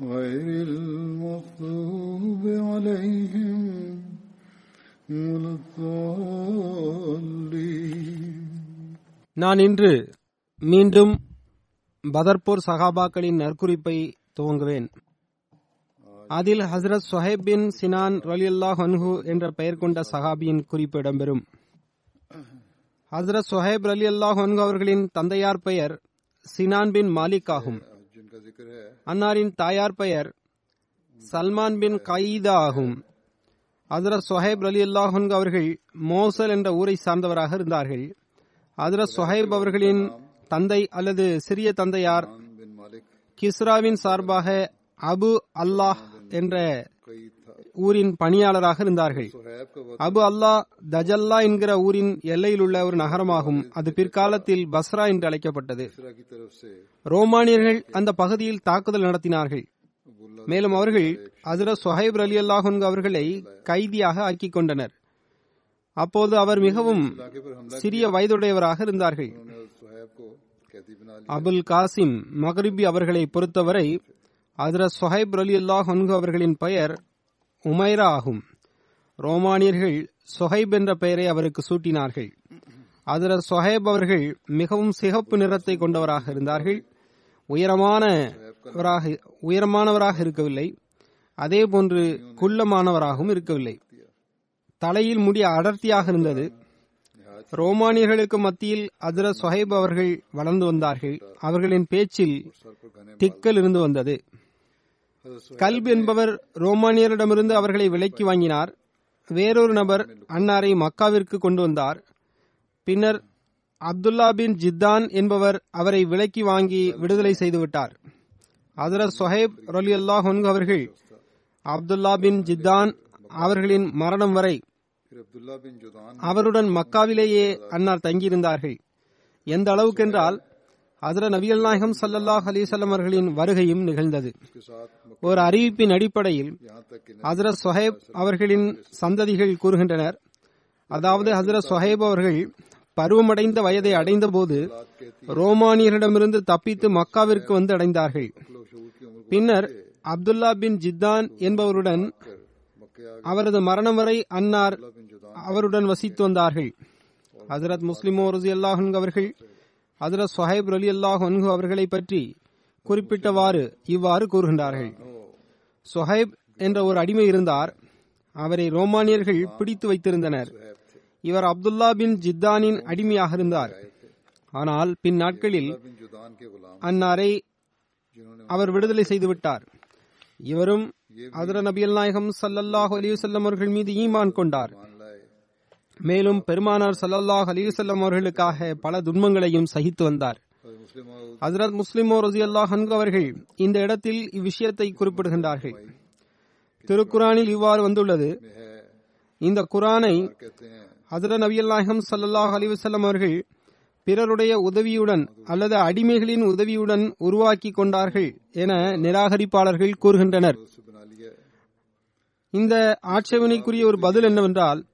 غير المغضوب عليهم ولا நான் இன்று மீண்டும் பதர்பூர் சகாபாக்களின் நற்குறிப்பை துவங்குவேன். அதில் ஹசரத் சொஹேப் பின் சினான் ரலியுல்லா ஹன்ஹு என்ற பெயர் கொண்ட சகாபியின் குறிப்பு இடம்பெறும். ஹசரத் சொஹேப் ரலி அல்லா ஹன்ஹு அவர்களின் தந்தையார் பெயர் சினான் பின் மாலிக் ஆகும். அன்னாரின் தாயார் பெயர் சல்மான் பின் கைதா ஆகும். ஹசரத் சொஹைப் அலி அல்லாஹன் அவர்கள் மோசல் என்ற ஊரை சார்ந்தவராக இருந்தார்கள். ஹசரத் சொஹைப் அவர்களின் தந்தை அல்லது சிறிய தந்தையார் கிஸ்ராவின் சார்பாக அபு அல்லாஹ் என்ற ஊரின் பணியாளராக இருந்தார்கள். அபு அல்லா தஜல்லா என்கிற ஊரின் எல்லையில் உள்ள ஒரு நகரமாகும். அது பிற்காலத்தில் பஸ்ரா என்று அழைக்கப்பட்டது. ரோமானியர்கள் அந்த பகுதியில் தாக்குதல் நடத்தினார்கள். மேலும் அவர்கள் அதிர சொஹைப் அலி அல்லாஹன் அவர்களை கைதியாக ஆக்கிக் கொண்டனர். அப்போது அவர் மிகவும் சிறிய வயதுடையவராக இருந்தார்கள். அபுல் காசிம் மகரிபி அவர்களை பொறுத்தவரை அதிர சொஹைப் அலி அல்லாஹ் அவர்களின் பெயர் உமைரா ஆகும் ரோமானியர்கள் சொஹைப் என்ற பெயரை அவருக்கு சூட்டினார்கள். அதிரர் சொஹைப் அவர்கள் மிகவும் சிகப்பு நிறத்தை கொண்டவராக இருந்தார்கள். உயரமானவராக உயரமானவராக இருக்கவில்லை. அதே போன்று குள்ளமானவராகவும் இருக்கவில்லை. தலையில் முடி அடர்த்தியாக இருந்தது. ரோமானியர்களுக்கு மத்தியில் அதிர சொஹைப் அவர்கள் வளர்ந்து வந்தார்கள். அவர்களின் பேச்சில் திக்கல் இருந்து வந்தது. கல்ப் என்பவர் ரோமானியரிடமிருந்து அவர்களை விலக்கி வாங்கினார். வேறொரு நபர் அன்னாரை மக்காவிற்கு கொண்டு வந்தார். பின்னர் அப்துல்லா பின் ஜித்தான் என்பவர் அவரை விலக்கி வாங்கி விடுதலை செய்துவிட்டார் அதரத் சொஹேப் ரலி அல்லா அவர்கள் அப்துல்லா பின் ஜித்தான் அவர்களின் மரணம் வரை அவருடன் மக்காவிலேயே அன்னார் தங்கியிருந்தார்கள். எந்த அளவுக்கு என்றால் அதில் நவியல் நாயகம் சல்லல்லாஹ் அலிசல்லம் அவர்களின் வருகையும் நிகழ்ந்தது. ஒரு அறிவிப்பின் அடிப்படையில் ஹசரத் சொஹேப் அவர்களின் சந்ததிகள் கூறுகின்றனர். அதாவது ஹசரத் சொஹேப் அவர்கள் பருவமடைந்த வயதை அடைந்த போது ரோமானியரிடமிருந்து தப்பித்து மக்காவிற்கு வந்து அடைந்தார்கள். பின்னர் அப்துல்லா பின் ஜித்தான் என்பவருடன் அவரது மரணம் வரை அன்னார் அவருடன் வசித்து வந்தார்கள். ஹசரத் முஸ்லிமோ ரசி அல்லாஹன் அவர்கள் ஹதரத் சொஹைப் அலி அல்லாஹ் ஒன்கு அவர்களை பற்றி குறிப்பிட்டவாறு இவ்வாறு கூறுகின்றார்கள். சொஹைப் என்ற ஒரு அடிமை இருந்தார். அவரை ரோமானியர்கள் பிடித்து வைத்திருந்தனர். இவர் அப்துல்லா பின் ஜித்தானின் அடிமையாக இருந்தார். ஆனால் பின் நாட்களில் அன்னாரை அவர் விடுதலை செய்துவிட்டார் இவரும் அதர நபியல் நாயகம் சல்லல்லாஹ் அலிவசல்லம் அவர்கள் மீது ஈமான் கொண்டார். மேலும் பெருமானார் சல்லல்லாஹ் அலிசல்லம் அவர்களுக்காக பல துன்பங்களையும் சகித்து வந்தார். ஹசரத் முஸ்லிமோ ரசி அல்லாஹ் அவர்கள் இந்த இடத்தில் இவ்விஷயத்தை குறிப்பிடுகின்றார்கள். திருக்குரானில் இவ்வாறு வந்துள்ளது. இந்த குரானை ஹசரத் நபியல்லாஹம் சல்லாஹ் அலிவசல்லம் அவர்கள் பிறருடைய உதவியுடன் அல்லது அடிமைகளின் உதவியுடன் உருவாக்கி கொண்டார்கள் என நிராகரிப்பாளர்கள் கூறுகின்றனர். இந்த ஆட்சேபனைக்குரிய ஒரு பதில் என்னவென்றால்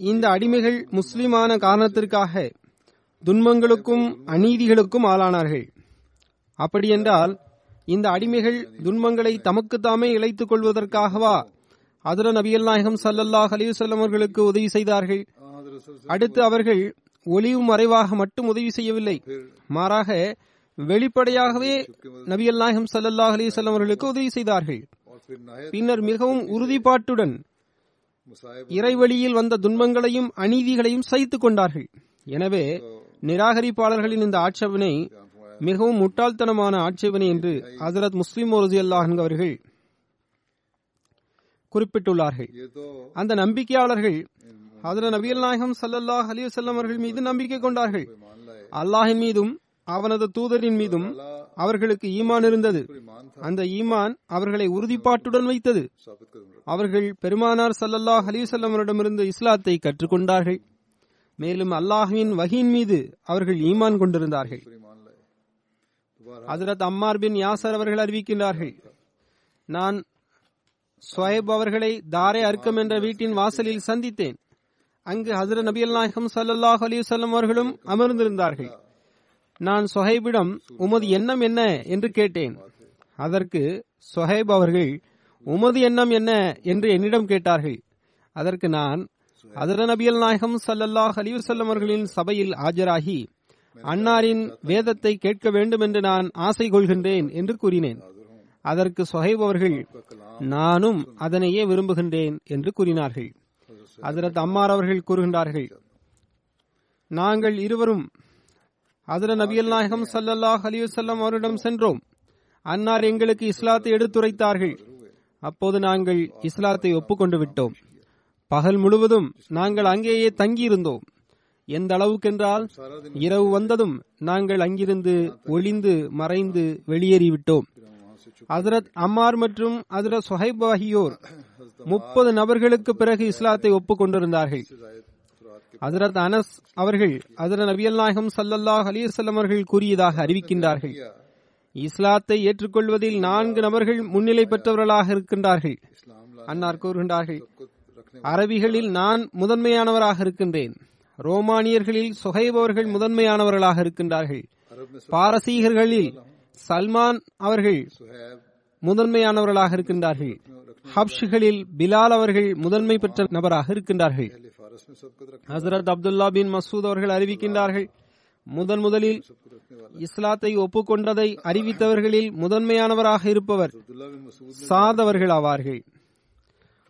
இந்த அடிமைகள் முஸ்லிமான காரணத்திற்காக துன்பங்களுக்கும் அநீதிகளுக்கும் ஆளானார்கள். அப்படியென்றால் இந்த அடிமைகள் துன்பங்களை தமக்குத்தாமே இழைத்துக் கொள்வதற்காகவா அதர நபியல் நாயகம் சல்லல்லாஹ் அலிவசல்லம் அவர்களுக்கு உதவி செய்தார்கள்? அடுத்து அவர்கள் ஒளிவு மறைவாக மட்டும் உதவி செய்யவில்லை. மாறாக வெளிப்படையாகவே நபியல் நாயகம் சல்லல்லாஹ் அலிவசல்லம் அவர்களுக்கு உதவி செய்தார்கள். பின்னர் மிகவும் உறுதிப்பாட்டுடன் இறைவழியில் வந்த துன்பங்களையும் அநீதிகளையும் சகித்துக் கொண்டார்கள். எனவே நிராகரிப்பாளர்களின் இந்த ஆட்சேபனை மிகவும் முட்டாள்தனமான ஆட்சேபனை என்று ஹசரத் முஸ்லிம் அவர்கள் குறிப்பிட்டுள்ளார்கள். அந்த நம்பிக்கையாளர்கள் ஹசரத் நபியல் நாயகம் சல்லல்லாஹ் அலி அவர்கள் மீது நம்பிக்கை கொண்டார்கள். அல்லாஹின் மீதும் அவனது தூதரின் மீதும் அவர்களுக்கு ஈமான் இருந்தது. அந்த ஈமான் அவர்களை உறுதிப்பாட்டுடன் வைத்தது. அவர்கள் பெருமானார் சல்லல்லாஹ் அலிசல்லமரிடமிருந்து இஸ்லாத்தை கற்றுக்கொண்டார்கள். மேலும் அல்லாஹுவின் வகையின் மீது அவர்கள் ஈமான் கொண்டிருந்தார்கள். ஹசரத் அம்மார் பின் யாசர் அவர்கள் அறிவிக்கின்றார்கள் நான் சுவைப் அவர்களை தாரே அர்க்கம் என்ற வீட்டின் வாசலில் சந்தித்தேன். அங்கு ஹசரத் நபி அல் நாயகம் சல்லாஹ் அலிசல்லம் அவர்களும் அமர்ந்திருந்தார்கள். நான் சொஹைபிடம் உமது எண்ணம் என்ன என்று கேட்டேன். அதற்கு சொஹைப் அவர்கள் உமது எண்ணம் என்ன என்று என்னிடம் கேட்டார்கள். அதற்கு நான் அதர நபியல் நாயகம் சல்லல்லாஹ் அலிவசல்லம் அவர்களின் சபையில் ஆஜராகி அன்னாரின் வேதத்தை கேட்க வேண்டும் என்று நான் ஆசை கொள்கின்றேன் என்று கூறினேன். அதற்கு சொஹைப் அவர்கள் நானும் அதனையே விரும்புகின்றேன் என்று கூறினார்கள். அதரத் அம்மார் அவர்கள் கூறுகின்றார்கள் நாங்கள் இருவரும் ஹதரத் நபியல் நாயகம் சல்லல்லாஹ் அலிவசல்லம் அவரிடம் சென்றோம். அன்னார் எங்களுக்கு இஸ்லாத்தை எடுத்துரைத்தார்கள். அப்போது நாங்கள் இஸ்லாத்தை ஒப்புக்கொண்டு விட்டோம். பகல் முழுவதும் நாங்கள் அங்கேயே தங்கியிருந்தோம். எந்த அளவுக்கென்றால் இரவு வந்ததும் நாங்கள் அங்கிருந்து ஒளிந்து மறைந்து வெளியேறிவிட்டோம் ஹசரத் அம்மார் மற்றும் ஹசரத் சுஹைப் ஆகியோர் முப்பது நபர்களுக்கு பிறகு இஸ்லாத்தை ஒப்புக்கொண்டிருந்தார்கள். ஹசரத் அனஸ் அவர்கள் ஹசரத் நபியல் நாயகம் சல்லல்லாஹ் அலீர்சல்லம் அவர்கள் கூறியதாக அறிவிக்கின்றார்கள். இஸ்லாத்தை ஏற்றுக்கொள்வதில் நான்கு நபர்கள் முன்னிலை பெற்றவர்களாக இருக்கின்றார்கள். அன்னார் கூறுகின்றார்கள் அரபிகளில் நான் முதன்மையானவராக இருக்கின்றேன். ரோமானியர்களில் சுகைப் அவர்கள் முதன்மையானவர்களாக இருக்கின்றார்கள். பாரசீகர்களில் சல்மான் அவர்கள் முதன்மையானவர்களாக இருக்கின்றார்கள். ஹப்ஷுகளில் பிலால் அவர்கள் முதன்மை பெற்ற நபராக இருக்கின்றார்கள். ஹசரத் அப்துல்லா பின் மசூத் அவர்கள் அறிவிக்கின்றார்கள். முதன் முதலில் இஸ்லாத்தை ஒப்புக்கொண்டதை அறிவித்தவர்களில் முதன்மையானவராக இருப்பவர் சாதவர்கள் ஆவார்கள்.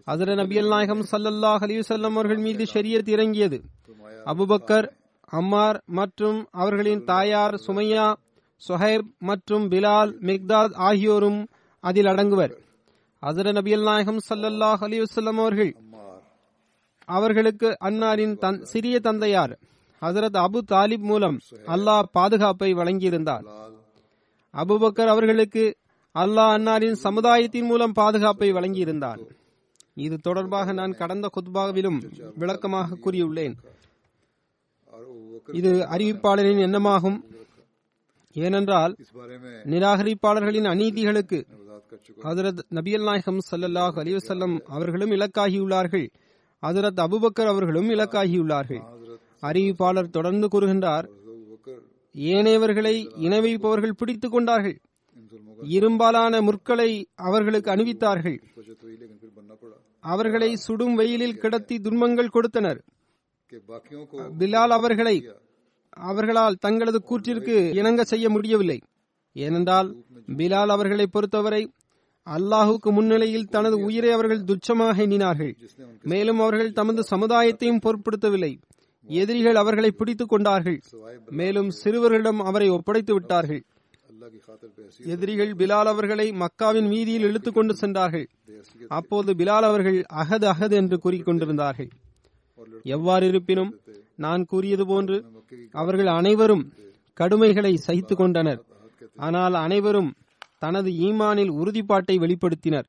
அதர நபியல் நாயகம் சல்லல்லாஹ் அலிவசல்லம் அவர்கள் மீது ஷரியத் இறங்கியது. அபுபக்கர் அம்மார் மற்றும் அவர்களின் தாயார் சுமையா சுஹைப் மற்றும் பிலால் மிக்தாத் ஆகியோரும் அதில் அடங்குவர். அதர நபியல் நாயகம் சல்லல்லாஹ் அலிவசல்லம் அவர்கள் அவர்களுக்கு அன்னாரின் தன் சிறிய தந்தையார் ஹசரத் அபு தாலிப் மூலம் அல்லாஹ் பாதுகாப்பை வழங்கியிருந்தார். அபுபக்கர் அவர்களுக்கு அல்லாஹ் அன்னாரின் சமுதாயத்தின் மூலம் பாதுகாப்பை வழங்கியிருந்தார். இது தொடர்பாக நான் கடந்த குத்பாவிலும் விளக்கமாக கூறியுள்ளேன். இது அறிவிப்பாளரின் எண்ணமாகும். ஏனென்றால் நிராகரிப்பாளர்களின் அநீதிகளுக்கு ஹசரத் நபியல் நாயகம் சல்லாஹ் அலிவசல்லம் அவர்களும் இலக்காகியுள்ளார்கள். ஹசரத் அபுபக்கர் அவர்களும் இலக்காகியுள்ளார்கள். அறிவிப்பாளர் தொடர்ந்து கூறுகின்றார் ஏனையவர்களை இணை வைப்பவர்கள் பிடித்து கொண்டார்கள். இரும்பாலான முற்களை அவர்களுக்கு அணிவித்தார்கள். அவர்களை சுடும் வெயிலில் கிடத்தி துன்பங்கள் கொடுத்தனர். பிலால் அவர்களை அவர்களால் தங்களது கூற்றிற்கு இணங்க செய்ய முடியவில்லை. ஏனென்றால் பிலால் அவர்களை பொறுத்தவரை அல்லாஹுக்கு முன்னிலையில் தனது உயிரை அவர்கள் துச்சமாக எண்ணினார்கள். மேலும் அவர்கள் தமது சமுதாயத்தையும் பொருட்படுத்தவில்லை. எதிரிகள் அவர்களை பிடித்துக் கொண்டார்கள். மேலும் சிறுவர்களிடம் அவரை ஒப்படைத்து விட்டார்கள். எதிரிகள் பிலால் அவர்களை மக்காவின் வீதியில் இழுத்துக் கொண்டு சென்றார்கள். அப்போது பிலால் அவர்கள் அகது அகது என்று கூறிக்கொண்டிருந்தார்கள் எவ்வாறு இருப்பினும் நான் கூறியது போன்று அவர்கள் அனைவரும் கடுமைகளை சகித்து கொண்டனர். ஆனால் அனைவரும் தனது ஈமானில் உறுதிப்பாட்டை வெளிப்படுத்தினர்.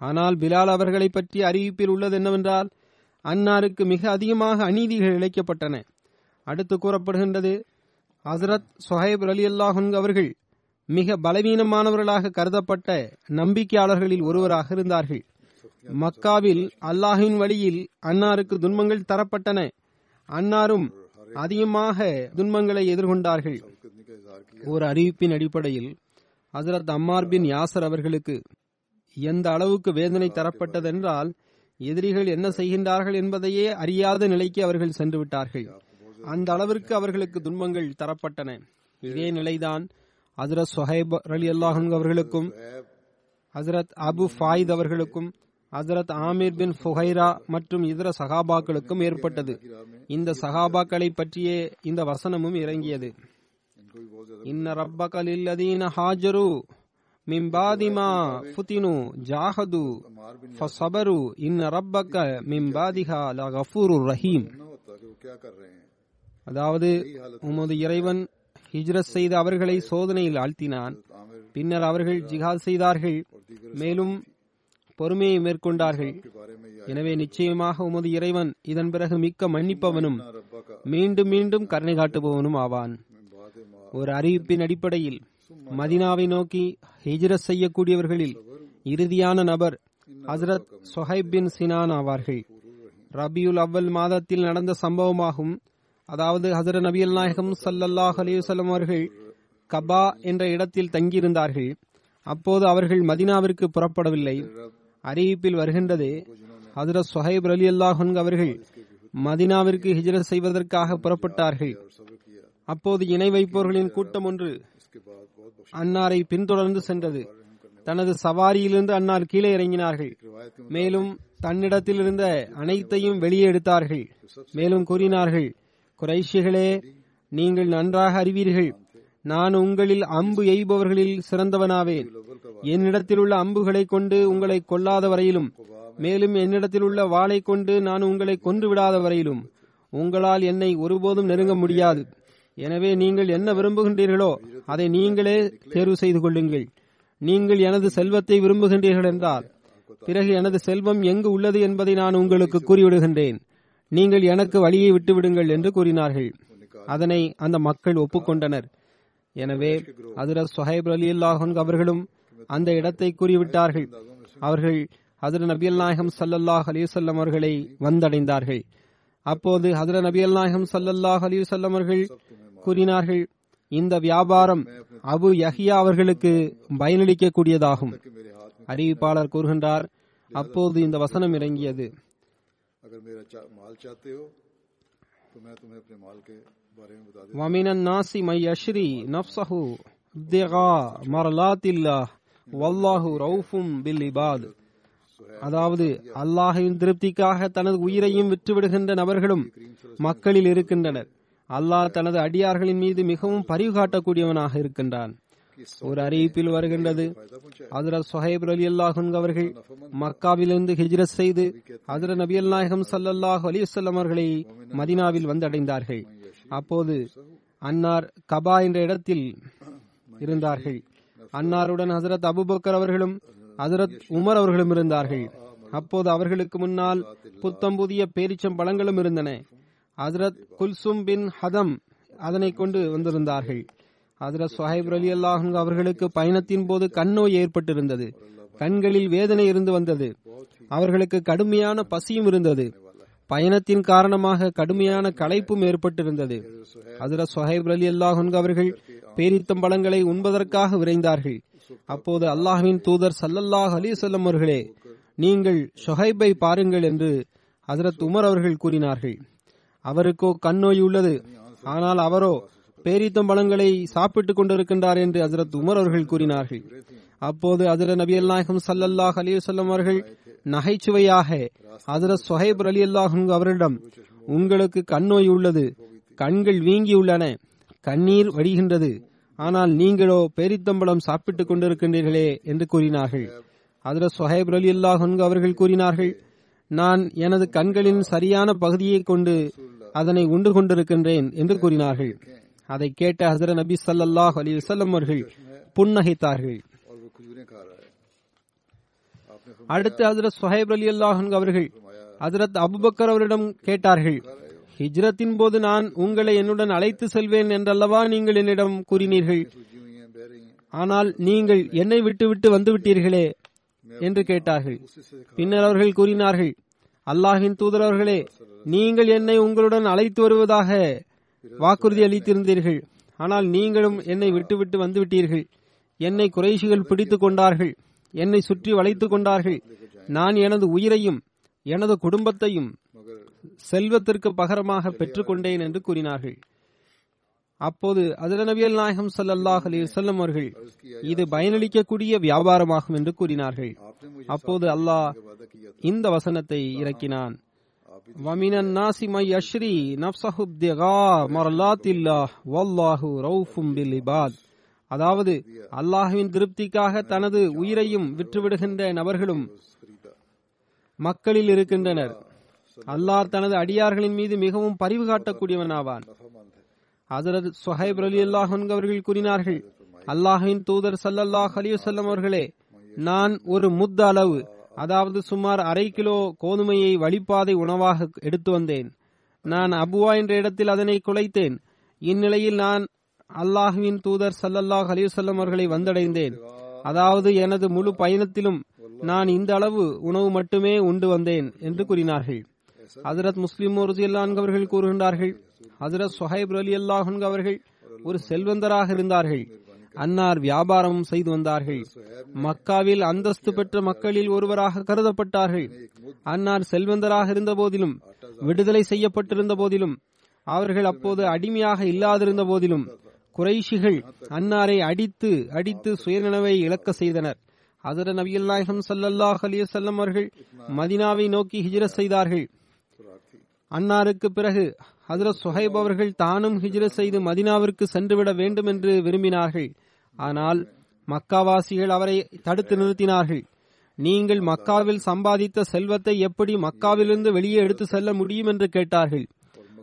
ஆனால் பிலால் அவர்களை பற்றிய அறிவிப்பில் உள்ளது என்னவென்றால் அன்னாருக்கு மிக அதிகமாக அநீதிகள் இழைக்கப்பட்டன. அடுத்து கூறப்படுகின்றது ஹசரத் சொஹேப் அலி அல்லாஹுங் அவர்கள் மிக பலவீனமானவர்களாக கருதப்பட்ட நம்பிக்கையாளர்களில் ஒருவராக இருந்தார்கள். மக்காவில் அல்லாஹின் வழியில் அன்னாருக்கு துன்பங்கள் தரப்பட்டன. அன்னாரும் அதிகமாக துன்பங்களை எதிர்கொண்டார்கள். ஒரு அறிவிப்பின் அடிப்படையில் ஹசரத் அம்மார் பின் யாசர் அவர்களுக்கு எந்த அளவுக்கு வேதனை தரப்பட்டதென்றால் எதிரிகள் என்ன செய்கின்றார்கள் என்பதையே அறியாத நிலைக்கு அவர்கள் சென்று விட்டார்கள். அந்த அளவிற்கு அவர்களுக்கு துன்பங்கள் தரப்பட்டன. இதே நிலைதான் ஹசரத் சொஹைப் அலி அல்லாஹன் அவர்களுக்கும் ஹசரத் அபு ஃபாயித் அவர்களுக்கும் ஹசரத் ஆமீர் பின் ஃபுஹைரா மற்றும் இதர சகாபாக்களுக்கும் ஏற்பட்டது. இந்த சகாபாக்களை பற்றியே இந்த வசனமும் இறங்கியது. இன்ன ரப்பக லில்லதீன ஹாஜரு ஃபுதினு ஜாஹது ஃபசபரு இன்ன ரப்பக மின் பாதிஹா லகஃபூரு ரஹீம் அதாவது உமது இறைவன் ஹிஜ்ரத் செய்த அவர்களை சோதனையில் ஆழ்த்தினான். பின்னர் அவர்கள் ஜிஹாத் செய்தார்கள். மேலும் பொறுமையை மேற்கொண்டார்கள். எனவே நிச்சயமாக உமது இறைவன் இதன் பிறகு மிக்க மன்னிப்பவனும் மீண்டும் மீண்டும் கருணை காட்டுபவனும் ஆவான். ஒரு அறிவிப்பின் அடிப்படையில் மதினாவை நோக்கி ஹிஜ்ரத் செய்யக்கூடியவர்களில் இறுதியான நபர் ஹசரத் சொஹைபின் பின் சினான் ஆவார்கள். ரபியுல் அவ்வல் மாதத்தில் நடந்த சம்பவமாகும். அதாவது ஹசரத் நபி நாயகம் சல்லல்லாஹ் அலிவசல்லம் அவர்கள் கபா என்ற இடத்தில் தங்கியிருந்தார்கள். அப்போது அவர்கள் மதினாவிற்கு புறப்படவில்லை. அறிவிப்பில் வருகின்றது ஹசரத் சொஹைப் அலி அல்லாஹ் அவர்கள் மதினாவிற்கு ஹிஜ்ரத் செய்வதற்காக புறப்பட்டார்கள். அப்போது இணை வைப்பவர்களின் கூட்டம் ஒன்று அன்னாரை பின்தொடர்ந்து சென்றது. தனது சவாரியிலிருந்து அன்னார் கீழே இறங்கினார்கள். மேலும் தன்னிடத்தில் இருந்த அனைத்தையும் வெளியே எடுத்தார்கள். மேலும் கூறினார்கள் குறைஷிகளே நீங்கள் நன்றாக அறிவீர்கள். நான் உங்களில் அம்பு எய்பவர்களில் சிறந்தவனாவேன். என்னிடத்தில் உள்ள அம்புகளை கொண்டு உங்களை கொல்லாத வரையிலும் மேலும் என்னிடத்தில் உள்ள வாளை கொண்டு நான் உங்களை கொன்று விடாத வரையிலும் உங்களால் என்னை ஒருபோதும் நெருங்க முடியாது. எனவே நீங்கள் என்ன விரும்புகின்றீர்களோ அதை நீங்களே தேர்வு செய்து கொள்ளுங்கள். நீங்கள் எனது செல்வத்தை விரும்புகின்றீர்கள் என்றால் பிறகு எனது செல்வம் எங்கு உள்ளது என்பதை நான் உங்களுக்கு கூறிவிடுகின்றேன். நீங்கள் எனக்கு வழியை விட்டுவிடுங்கள் என்று கூறினார்கள். அதனை அந்த மக்கள் ஒப்புக்கொண்டனர். எனவே ஹசரத் சுஹைப் அலி அல்லாஹன் அவர்களும் அந்த இடத்தை கூறிவிட்டார்கள். அவர்கள் ஹசரத் நபியல் நாயகம் சல்லல்லாஹ் அலிசல்லம் அவர்களை வந்தடைந்தார்கள். அப்போது ஹசரத் நபியல் நாயகம் சல்லல்லாஹ் அலிசல்லம் அவர்கள் கூறினார்கள். இந்த வியாபாரம் அபு யஹியா அவர்களுக்கு பயனளிக்கக்கூடியதாகும். அறிவிப்பாளர் கூறுகின்றார் அப்போது இந்த வசனம் இறங்கியது. ومن الناس من يشري نفسه ابتغاء مرلات الله والله رؤوف بالعباد அதாவது அல்லாஹின் திருப்திக்காக தனது உயிரையும் விற்றுவிடுகின்ற நபர்களும் மக்களில் இருக்கின்றனர். அல்லாஹ் தனது அடியார்களின் மீது மிகவும் பரிவு காட்டக்கூடியவனாக இருக்கின்றான். ஒரு அறிவிப்பில் வருகின்றது ஹசரத் சொஹைப் அலி அல்லாஹன் அவர்கள் மக்காவிலிருந்து ஹிஜ்ரத் செய்து ஹசரத் நபி நாயகம் சல்லல்லாஹ் அலிவசல்லம் அவர்களை மதினாவில் வந்தடைந்தார்கள். அப்போது அன்னார் கபா என்ற இடத்தில் இருந்தார்கள். அன்னாருடன் ஹசரத் அபுபக்கர் அவர்களும் ஹசரத் உமர் அவர்களும் இருந்தார்கள். அப்போது அவர்களுக்கு முன்னால் புத்தம் புதிய பேரிச்சம் பழங்களும் இருந்தன. ஹசரத் குல்சும் பின் ஹதம் அதனை கொண்டு வந்திருந்தார்கள். ஹசரத் சுஹைப் அலி அல்லாஹ் அவர்களுக்கு பயணத்தின் போது கண்ணோய் ஏற்பட்டிருந்தது. கண்களில் வேதனை இருந்து வந்தது. அவர்களுக்கு கடுமையான பசியும் இருந்தது. பயணத்தின் காரணமாக கடுமையான களைப்பும் ஏற்பட்டிருந்தது. ஹசரத் சுஹைப் அலி அல்லாஹ் அவர்கள் பேரித்தம் பழங்களை உண்பதற்காக விரைந்தார்கள். அப்போது அல்லாஹின் தூதர் சல்லல்லாஹ் அலிசல்லம் அவர்களே நீங்கள் ஷொஹைபை பாருங்கள் என்று ஹசரத் உமர் அவர்கள் கூறினார்கள். அவருக்கோ கண்ணோய் உள்ளது. ஆனால் அவரோ பேரித்தம் பழங்களை சாப்பிட்டுக் கொண்டிருக்கின்றார் என்று ஹசரத் உமர் அவர்கள் கூறினார்கள். அப்போது ஹசரத் நபி அல்நாயகம் சல்லல்லாஹ் அலிவசல்லம் அவர்கள் நகைச்சுவையாக ஹசரத் சொஹைப் அலி அல்லாஹும் அவரிடம் உங்களுக்கு கண்ணோய் உள்ளது. கண்கள் வீங்கியுள்ளன கண்ணீர் வடிகின்றது. ஆனால் நீங்களோ பேரித்தம்பளம் சாப்பிட்டுக் கொண்டிருக்கின்றீர்களே என்று கூறினார்கள். ஹசரத் சொஹைப் அலி அல்லாஹ் அவர்கள் கூறினார்கள் நான் எனது கண்களின் சரியான பகுதியை கொண்டு அதனை உண்டு கொண்டிருக்கின்றேன் என்று கூறினார்கள். அதை கேட்ட ஹசர நபி சல்லாஹ் அலி வல்லம் அவர்கள் புன்னகைத்தார்கள். அடுத்து ஹசரத் சுஹைப் அலி அல்லாஹன் அவர்கள் ஹசரத் அபுபக்கர் அவரிடம் கேட்டார்கள் ஹிஜ்ரத்தின் போது நான் உங்களை என்னுடன் அழைத்து செல்வேன் என்றல்லவா நீங்கள் என்னிடம் கூறினீர்கள்? ஆனால் நீங்கள் என்னை விட்டுவிட்டு வந்துவிட்டீர்களே என்று கேட்டார்கள். பின்னர் அவர்கள் கூறினார்கள் அல்லாஹின் தூதரவர்களே நீங்கள் என்னை உங்களுடன் அழைத்து வருவதாக வாக்குறுதி அளித்திருந்தீர்கள். ஆனால் நீங்களும் என்னை விட்டுவிட்டு வந்துவிட்டீர்கள். என்னை குறைஷிகள் பிடித்து கொண்டார்கள். என்னை சுற்றி வளைத்து கொண்டார்கள். நான் எனது உயிரையும் எனது குடும்பத்தையும் செல்வத்திற்கு பகரமாக பெற்றுக்கொண்டேன் என்று கூறினார்கள். அப்போது அதிர நபியல் நாயகம் சல்லாஹ் அலி வல்லம் அவர்கள் இது பயனளிக்கக்கூடிய வியாபாரமாகும் என்று கூறினார்கள். அப்போது அல்லாஹ் இந்த வசனத்தை இறக்கினான். வமினன் الناس من يشري نفسه ابتغاء مرلات الله والله رؤوف அதாவது அல்லாஹுவின் திருப்திக்காக தனது உயிரையும் விற்றுவிடுகின்ற நபர்களும் மக்களில் இருக்கின்றனர். அல்லாஹ் தனது அடியார்களின் மீது மிகவும் பரிவு காட்டக்கூடியவனாவான். ஹசரத் சுஹைப் அலி அல்லாஹ் அவர்கள் கூறினார்கள் அல்லாஹின் தூதர் சல்லல்லாஹ் அலிவசல்லம் அவர்களே நான் ஒரு முத்த அளவு அதாவது சுமார் அரை கிலோ கோதுமையை வழிப்பாதை உணவாக எடுத்து வந்தேன். நான் அபுவா என்ற இடத்தில் அதனை குலைத்தேன். இந்நிலையில் நான் அல்லாஹுவின் தூதர் சல்லல்லாஹ் அலிவசல்லம் அவர்களை வந்தடைந்தேன். அதாவது எனது முழு பயணத்திலும் நான் இந்த அளவு உணவு மட்டுமே உண்டு வந்தேன் என்று கூறினார்கள். ஹசரத் முஸ்லிம் அவர்கள் கூறுகின்றார்கள் ஹசரத் சொஹைப் அலி அல்லாஹன் அவர்கள் ஒரு செல்வந்தராக இருந்தார்கள். அன்னார் வியாபாரமும் செய்து வந்தார்கள். மக்காவில் அந்தஸ்து பெற்ற மக்களில் ஒருவராக கருதப்பட்டார்கள். அன்னார் செல்வந்தராக இருந்த போதிலும் விடுதலை செய்யப்பட்டிருந்த போதிலும் அவர்கள் அப்போது அடிமையாக இல்லாதிருந்த போதிலும் குறைஷிகள் அன்னாரை அடித்து அடித்து சுயநினைவை இழக்க செய்தனர். அதர நபிகள் நாயகம் சல்லல்லாஹ் அலிய அவர்கள் மதினாவை நோக்கி ஹிஜரத் செய்தார்கள். அன்னாருக்கு பிறகு ஹசரத் சுஹைப் அவர்கள் தானும் ஹிஜ்ரத் செய்து மதினாவிற்கு சென்றுவிட வேண்டும் என்று விரும்பினார்கள். ஆனால் மக்காவாசிகள் அவரை தடுத்து நிறுத்தினார்கள். நீங்கள் மக்காவில் சம்பாதித்த செல்வத்தை எப்படி மக்காவிலிருந்து வெளியே எடுத்து செல்ல முடியும் என்று கேட்டார்கள்.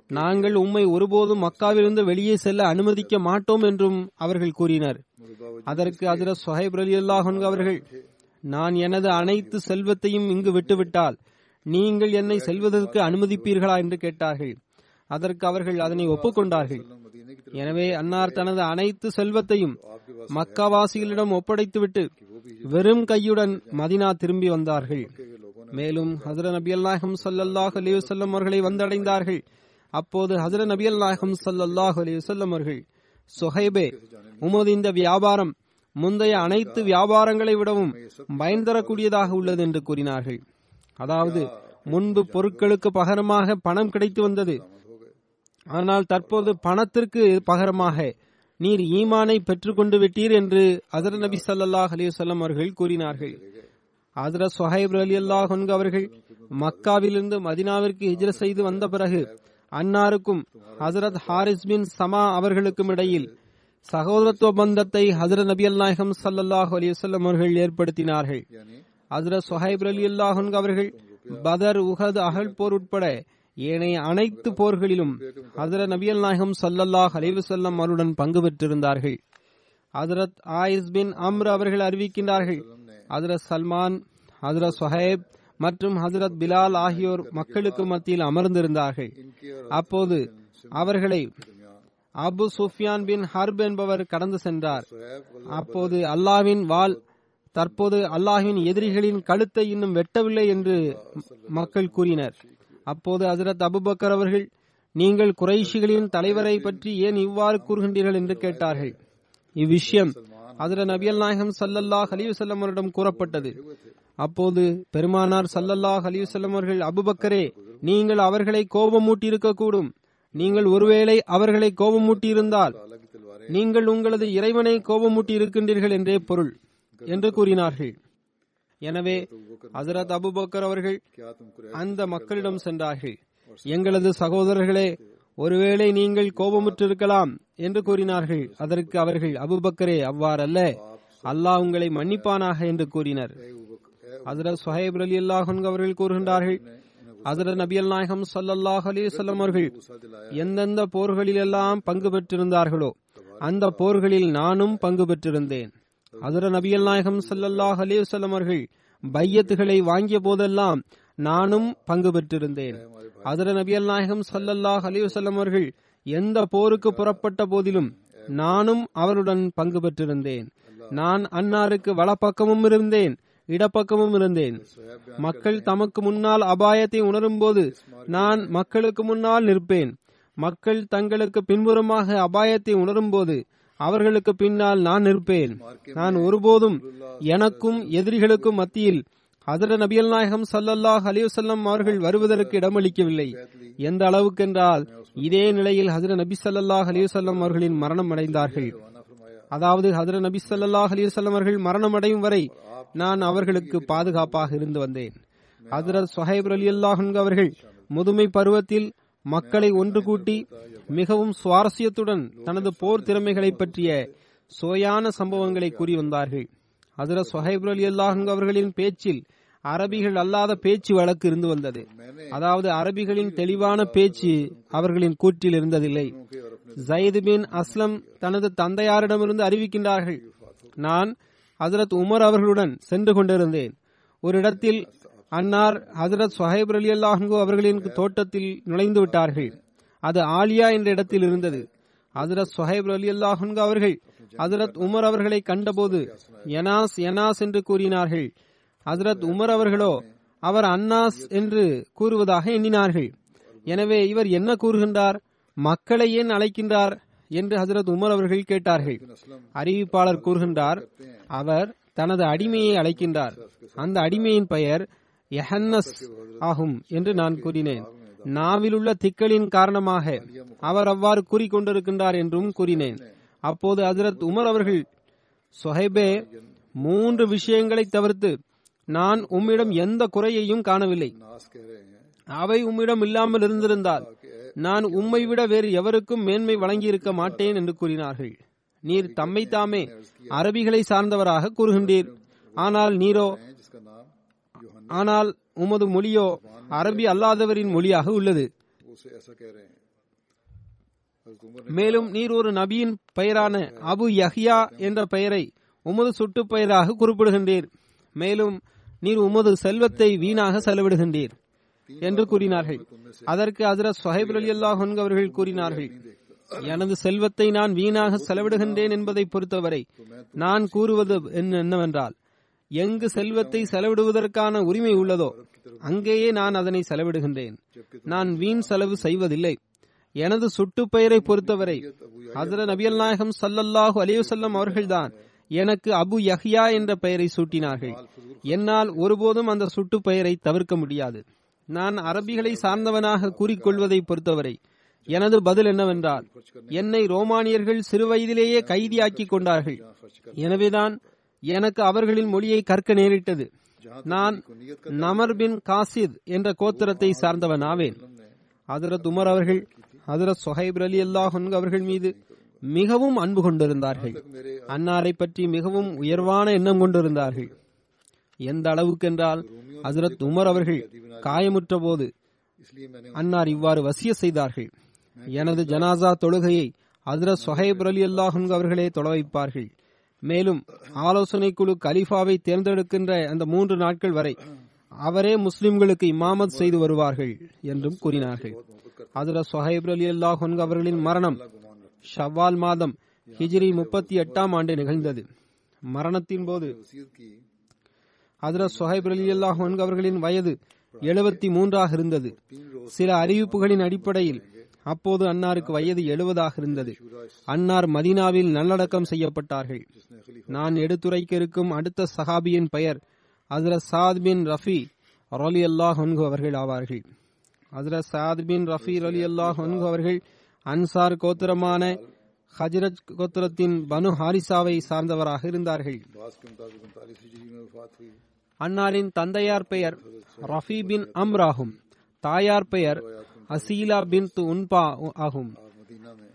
நாங்கள் உம்மை ஒருபோதும் மக்காவிலிருந்து வெளியே செல்ல அனுமதிக்க மாட்டோம் என்றும் அவர்கள் கூறினர். அதற்கு அதிர சுஹைப் அலி அவர்கள் நான் எனது அனைத்து செல்வத்தையும் இங்கு விட்டுவிட்டால் நீங்கள் என்னை செல்வதற்கு அனுமதிப்பீர்களா என்று கேட்டார்கள். அதற்கு அவர்கள் அதனை ஒப்புக்கொண்டார்கள். எனவே அன்னார் தனது அனைத்து செல்வத்தையும் மக்காவாசிகளிடம் ஒப்படைத்துவிட்டு வெறும் கையுடன் மதினா திரும்பி வந்தார்கள். மேலும் ஹசர நபி அல்லாஹம் சல்லாஹ் அலிவசல்லம் அவர்களை வந்தடைந்தார்கள். அப்போது ஹசர நபி அல்லாஹம் சல்லாஹ் அலிவசல்லம் அவர்கள் சொஹைபே உமது இந்த வியாபாரம் முந்தைய அனைத்து வியாபாரங்களை விடவும் பயன்தரக்கூடியதாக உள்ளது என்று கூறினார்கள். அதாவது முன்பு பொருட்களுக்கு பகரமாக பணம் கிடைத்து வந்தது ஆனால் தற்போது பணத்திற்கு பகரமாக நீர் ஈமானை பெற்றுக்கொண்டு விட்டீர் என்று ஹசரத் நபி சல்லாஹ் அலிவசல்லம் அவர்கள் கூறினார்கள். ஹசரத் சொஹைப் அலி அல்லாஹ் அவர்கள் மக்காவிலிருந்து மதினாவிற்கு ஹிஜ்ர செய்து வந்த பிறகு அன்னாருக்கும் ஹசரத் ஹாரிஸ் பின் சமா அவர்களுக்கும் இடையில் சகோதரத்துவ பந்தத்தை ஹசர நபி அல்லாஹம் சல்லாஹ் அலிவசல்லம் அவர்கள் ஏற்படுத்தினார்கள். ஹசரத் சுஹைப் அலி அல்லாஹ் அவர்கள் பதர் உஹத் அகல் போர் உட்பட ஏனைய அனைத்து போர்களிலும் ஹசரத் நபியல் நாயகம் சல்லல்லாஹ் அலைவசல்லம் அவருடன் பங்கு பெற்றிருந்தார்கள். ஹசரத் ஆயிஸ் பின் அம்ர் அவர்கள் அறிவிக்கின்றார்கள். ஹசரத் சல்மான் ஹசரத் சொஹேப் மற்றும் ஹசரத் பிலால் ஆகியோர் மக்களுக்கு மத்தியில் அமர்ந்திருந்தார்கள். அப்போது அவர்களை அபு சுஃபியான் பின் ஹர்ப் என்பவர் கடந்து சென்றார். அப்போது அல்லாவின் வால் தற்போது அல்லாஹின் எதிரிகளின் கழுத்தை இன்னும் வெட்டவில்லை என்று மக்கள் கூறினர். அப்போது ஹசரத் அபுபக்கர் அவர்கள் நீங்கள் குறைஷிகளின் தலைவரை பற்றி ஏன் இவ்வாறு கூறுகின்றீர்கள்? என்று கேட்டார்கள். இவ்விஷயம் அதிர நபியல் நாயகம் சல்லல்லாஹ் அலிவசல்லம் அவரிடம் கூறப்பட்டது. அப்போது பெருமானார் சல்லல்லாஹ் அலிவசல்லம் அவர்கள் அபுபக்கரே நீங்கள் அவர்களை கோபமூட்டி இருக்கக்கூடும் நீங்கள் ஒருவேளை அவர்களை கோபமூட்டியிருந்தால் நீங்கள் உங்களது இறைவனை கோபமூட்டி இருக்கின்றீர்கள் என்றே பொருள் என்று கூறினார்கள். எனவே ஹசரத் அபுபக்கர் அவர்கள் அந்த மக்களிடம் சென்றார்கள். எங்களது சகோதரர்களே ஒருவேளை நீங்கள் கோபமுற்றிருக்கலாம் என்று கூறினார்கள். அதற்கு அவர்கள் அபுபக்கரே அவ்வாறல்ல. அல்லாஹ் உங்களை மன்னிப்பானாக என்று கூறினர். ஹசரத் சுஹைப் அலி அல்லாஹன் அவர்கள் கூறுகின்றார்கள் ஹசரத் நபி அல் நாயகம் சல்லாஹ் அலி சொல்லம் அவர்கள் எந்தெந்த போர்களில் எல்லாம் பங்கு பெற்றிருந்தார்களோ அந்த போர்களில் நானும் பங்கு பெற்றிருந்தேன். ஹசரத் நபியல் நாயகம் ஸல்லல்லாஹு அலைஹி வஸல்லம் அவர்கள் பையத்துகளை வாங்கிய போதெல்லாம் நானும் பங்கு பெற்றிருந்தேன். ஹசரத் நபியல் நாயகம் ஸல்லல்லாஹு அலைஹி வஸல்லம் அவர்கள் எந்த போருக்கு புறப்பட்ட போதிலும் நானும் அவருடன் பங்கு பெற்றிருந்தேன். நான் அன்னாருக்கு வலப்பக்கமும் இருந்தேன் இடப்பக்கமும் இருந்தேன். மக்கள் தமக்கு முன்னால் அபாயத்தை உணரும்போது நான் மக்களுக்கு முன்னால் நிற்பேன். மக்கள் தங்களுக்கு பின்புறமாக அபாயத்தை உணரும்போது அவர்களுக்கு பின்னால் நான் இருப்பேன் நான் ஒருபோதும் எனக்கும் எதிரிகளுக்கும் மத்தியில் ஹதரத் நபியல் நாயகம் சல்லல்லாஹ் அலிவசல்லம் அவர்கள் வருவதற்கு இடமளிக்கவில்லை. எந்த அளவுக்கென்றால் இதே நிலையில் ஹதரத் நபி சல்லாஹ் அலிவசல்லம் அவர்களின் மரணம் அடைந்தார்கள். அதாவது ஹதரத் நபி சல்லாஹ் அலிவசல்லம் அவர்கள் மரணம் அடையும் வரை நான் அவர்களுக்கு பாதுகாப்பாக இருந்து வந்தேன். ஹசரத் சொஹைப் அலி அன்ஹு அவர்கள் முதுமை பருவத்தில் மக்களை ஒன்று கூட்டி மிகவும் சுவாரஸ்யத்துடன் தனது போர் திறமைகளை பற்றிய சுவையான சம்பவங்களை கூறி வந்தார்கள். ஹதரத் சுஹைப் அலி அவர்களின் பேச்சில் அரபிகள் அல்லாத பேச்சு வழக்கு இருந்து வந்தது. அதாவது அரபிகளின் தெளிவான பேச்சு அவர்களின் கூற்றில் இருந்ததில்லை. ஜயது பின் அஸ்லம் தனது தந்தையாரிடமிருந்து அறிவிக்கின்றார்கள் நான் ஹசரத் உமர் அவர்களுடன் சென்று கொண்டிருந்தேன். ஒரு இடத்தில் அன்னார் ஹசரத் சொஹைப் அலி அல்லாஹு அவர்களின் தோட்டத்தில் நுழைந்து விட்டார்கள். அது ஆலியா என்ற இடத்தில் இருந்தது. ஹசரத் சுஹைப் அலி அல்லாஹன்கு அவர்கள் ஹசரத் உமர் அவர்களை கண்டபோது எனாஸ் எனாஸ் என்று கூறினார்கள். ஹசரத் உமர் அவர்களோ அவர் அன்னாஸ் என்று கூறுவதாக எண்ணினார்கள். எனவே இவர் என்ன கூறுகின்றார்? மக்களை ஏன் அழைக்கின்றார்? என்று ஹசரத் உமர் அவர்கள் கேட்டார்கள். அறிவிப்பாளர் கூறுகின்றார் அவர் தனது அடிமையை அழைக்கின்றார். அந்த அடிமையின் பெயர் எஹன்னஸ் ஆகும் என்று நான் கூறினேன். நாவிலுள்ள திக்களின் காரணமாக அவர் அவ்வாறு கூறிக்கொண்டிருக்கின்றார் என்றும் கூறினேன். அப்போது ஹசரத் உமர் அவர்கள் சொஹைபே மூன்று விஷயங்களை தவிர்த்து நான் உம்மிடம் எந்த குறையையும் காணவில்லை. அவை உம்மிடம் இல்லாமல் இருந்திருந்தால் நான் உம்மை விட வேறு எவருக்கும் மேன்மை வழங்கியிருக்க மாட்டேன் என்று கூறினார்கள். நீர் தம்மை தாமே அரபிகளை சார்ந்தவராக கூறுகின்றீர். ஆனால் நீரோ ஆனால் உமது மொழியோ அரபி அல்லாதவரின் மொழியாக உள்ளது. மேலும் நீர் ஒரு நபியின் பெயரான அபு யஹியா என்ற பெயரை உமது சுட்டு பெயராக குறிப்பிடுகின்றீர். மேலும் நீர் உமது செல்வத்தை வீணாக செலவிடுகின்றீர் என்று கூறினார்கள். அதற்கு ஹசரத் சுஹைப் அலி அல்லாஹ் அவர்கள் கூறினார்கள் எனது செல்வத்தை நான் வீணாக செலவிடுகின்றேன் என்பதை பொறுத்தவரை நான் கூறுவது என்னவென்றால் எங்கு செல்வத்தை செலவிடுவதற்கான உரிமை உள்ளதோ அங்கேயே நான் அதனை செலவிடுகின்றேன். நான் வீண் செலவு செய்வதில்லை. எனது சுட்டுப்பெயரை பொறுத்தவரை அதர நபியல் நாயகம் சல்லல்லாஹு அலையுசல்லம் அவர்கள்தான் எனக்கு அபு யஹ்யா என்ற பெயரை சூட்டினார்கள். என்னால் ஒருபோதும் அந்த சுட்டுப் பெயரை தவிர்க்க முடியாது. நான் அரபிகளை சார்ந்தவனாக கூறிக்கொள்வதை பொறுத்தவரை எனது பதில் என்னவென்றால் என்னை ரோமானியர்கள் சிறுவயதிலேயே கைதியாக்கிக் கொண்டார்கள். எனவேதான் எனக்கு அவர்களின் மொழியை கற்க நேரிட்டது. நான் நமர் பின் காசித் என்ற கோத்திரத்தை சார்ந்தவன் ஆவேன் ஹதரத் உமர் அவர்கள் ஹதரத் சொஹைப் அலி அல்லாஹன் அவர்கள் மீது மிகவும் அன்பு கொண்டிருந்தார்கள். அன்னாரை பற்றி மிகவும் உயர்வான எண்ணம் கொண்டிருந்தார்கள். எந்த அளவுக்கு என்றால் ஹசரத் உமர் அவர்கள் காயமுற்ற போது அன்னார் இவ்வாறு வசிய செய்தார்கள். எனது ஜனாசா தொழுகையை ஹசரத் சொஹைப் அலி அல்லாஹன் அவர்களே தொலைவைப்பார்கள் மேலும் ஆலோசனை குழு கலீஃபாவை தேர்ந்தெடுக்கின்ற அந்த மூன்று நாட்கள் வரை அவரே முஸ்லிம்களுக்கு இமாமத் செய்து வருவார்கள் என்றும் கூறினார்கள். அதுல சொஹைப் அலி அல்லாஹ் அவர்களின் மரணம் ஷவ்வால் மாதம் ஹிஜ்ரி முப்பத்தி எட்டாம் ஆண்டு நிகழ்ந்தது. மரணத்தின் போது ஹதரத் சொஹைப் அலி அல்லாஹ் அவர்களின் வயது எழுபத்தி மூன்றாக இருந்தது. சில அறிவிப்புகளின் அடிப்படையில் அப்போது அன்னாருக்கு வயது எழுபதாக இருந்தது. அன்னார் மதினாவில் நல்லடக்கம் செய்யப்பட்டார்கள். நான் எடுத்துரைக்க இருக்கும் அடுத்த சஹாபியின் பெயர் ஹசரத் சாத் பின் ரஃபி ரலி அல்லாஹ் ஹன்கு அவர்கள் ஆவார்கள். ஹசரத் சாத் பின் ரஃபி ரலி அல்லாஹ் ஹன்கு அவர்கள் அன்சார் கோத்திரமான ஹஜரத் கோத்திரத்தின் பனு ஹாரிசாவை சார்ந்தவராக இருந்தார்கள். அன்னாரின் தந்தையார் பெயர் ரஃபி பின் அம்ராகும் தாயார் பெயர் அசீலா பின் உன்பா ஆகும்.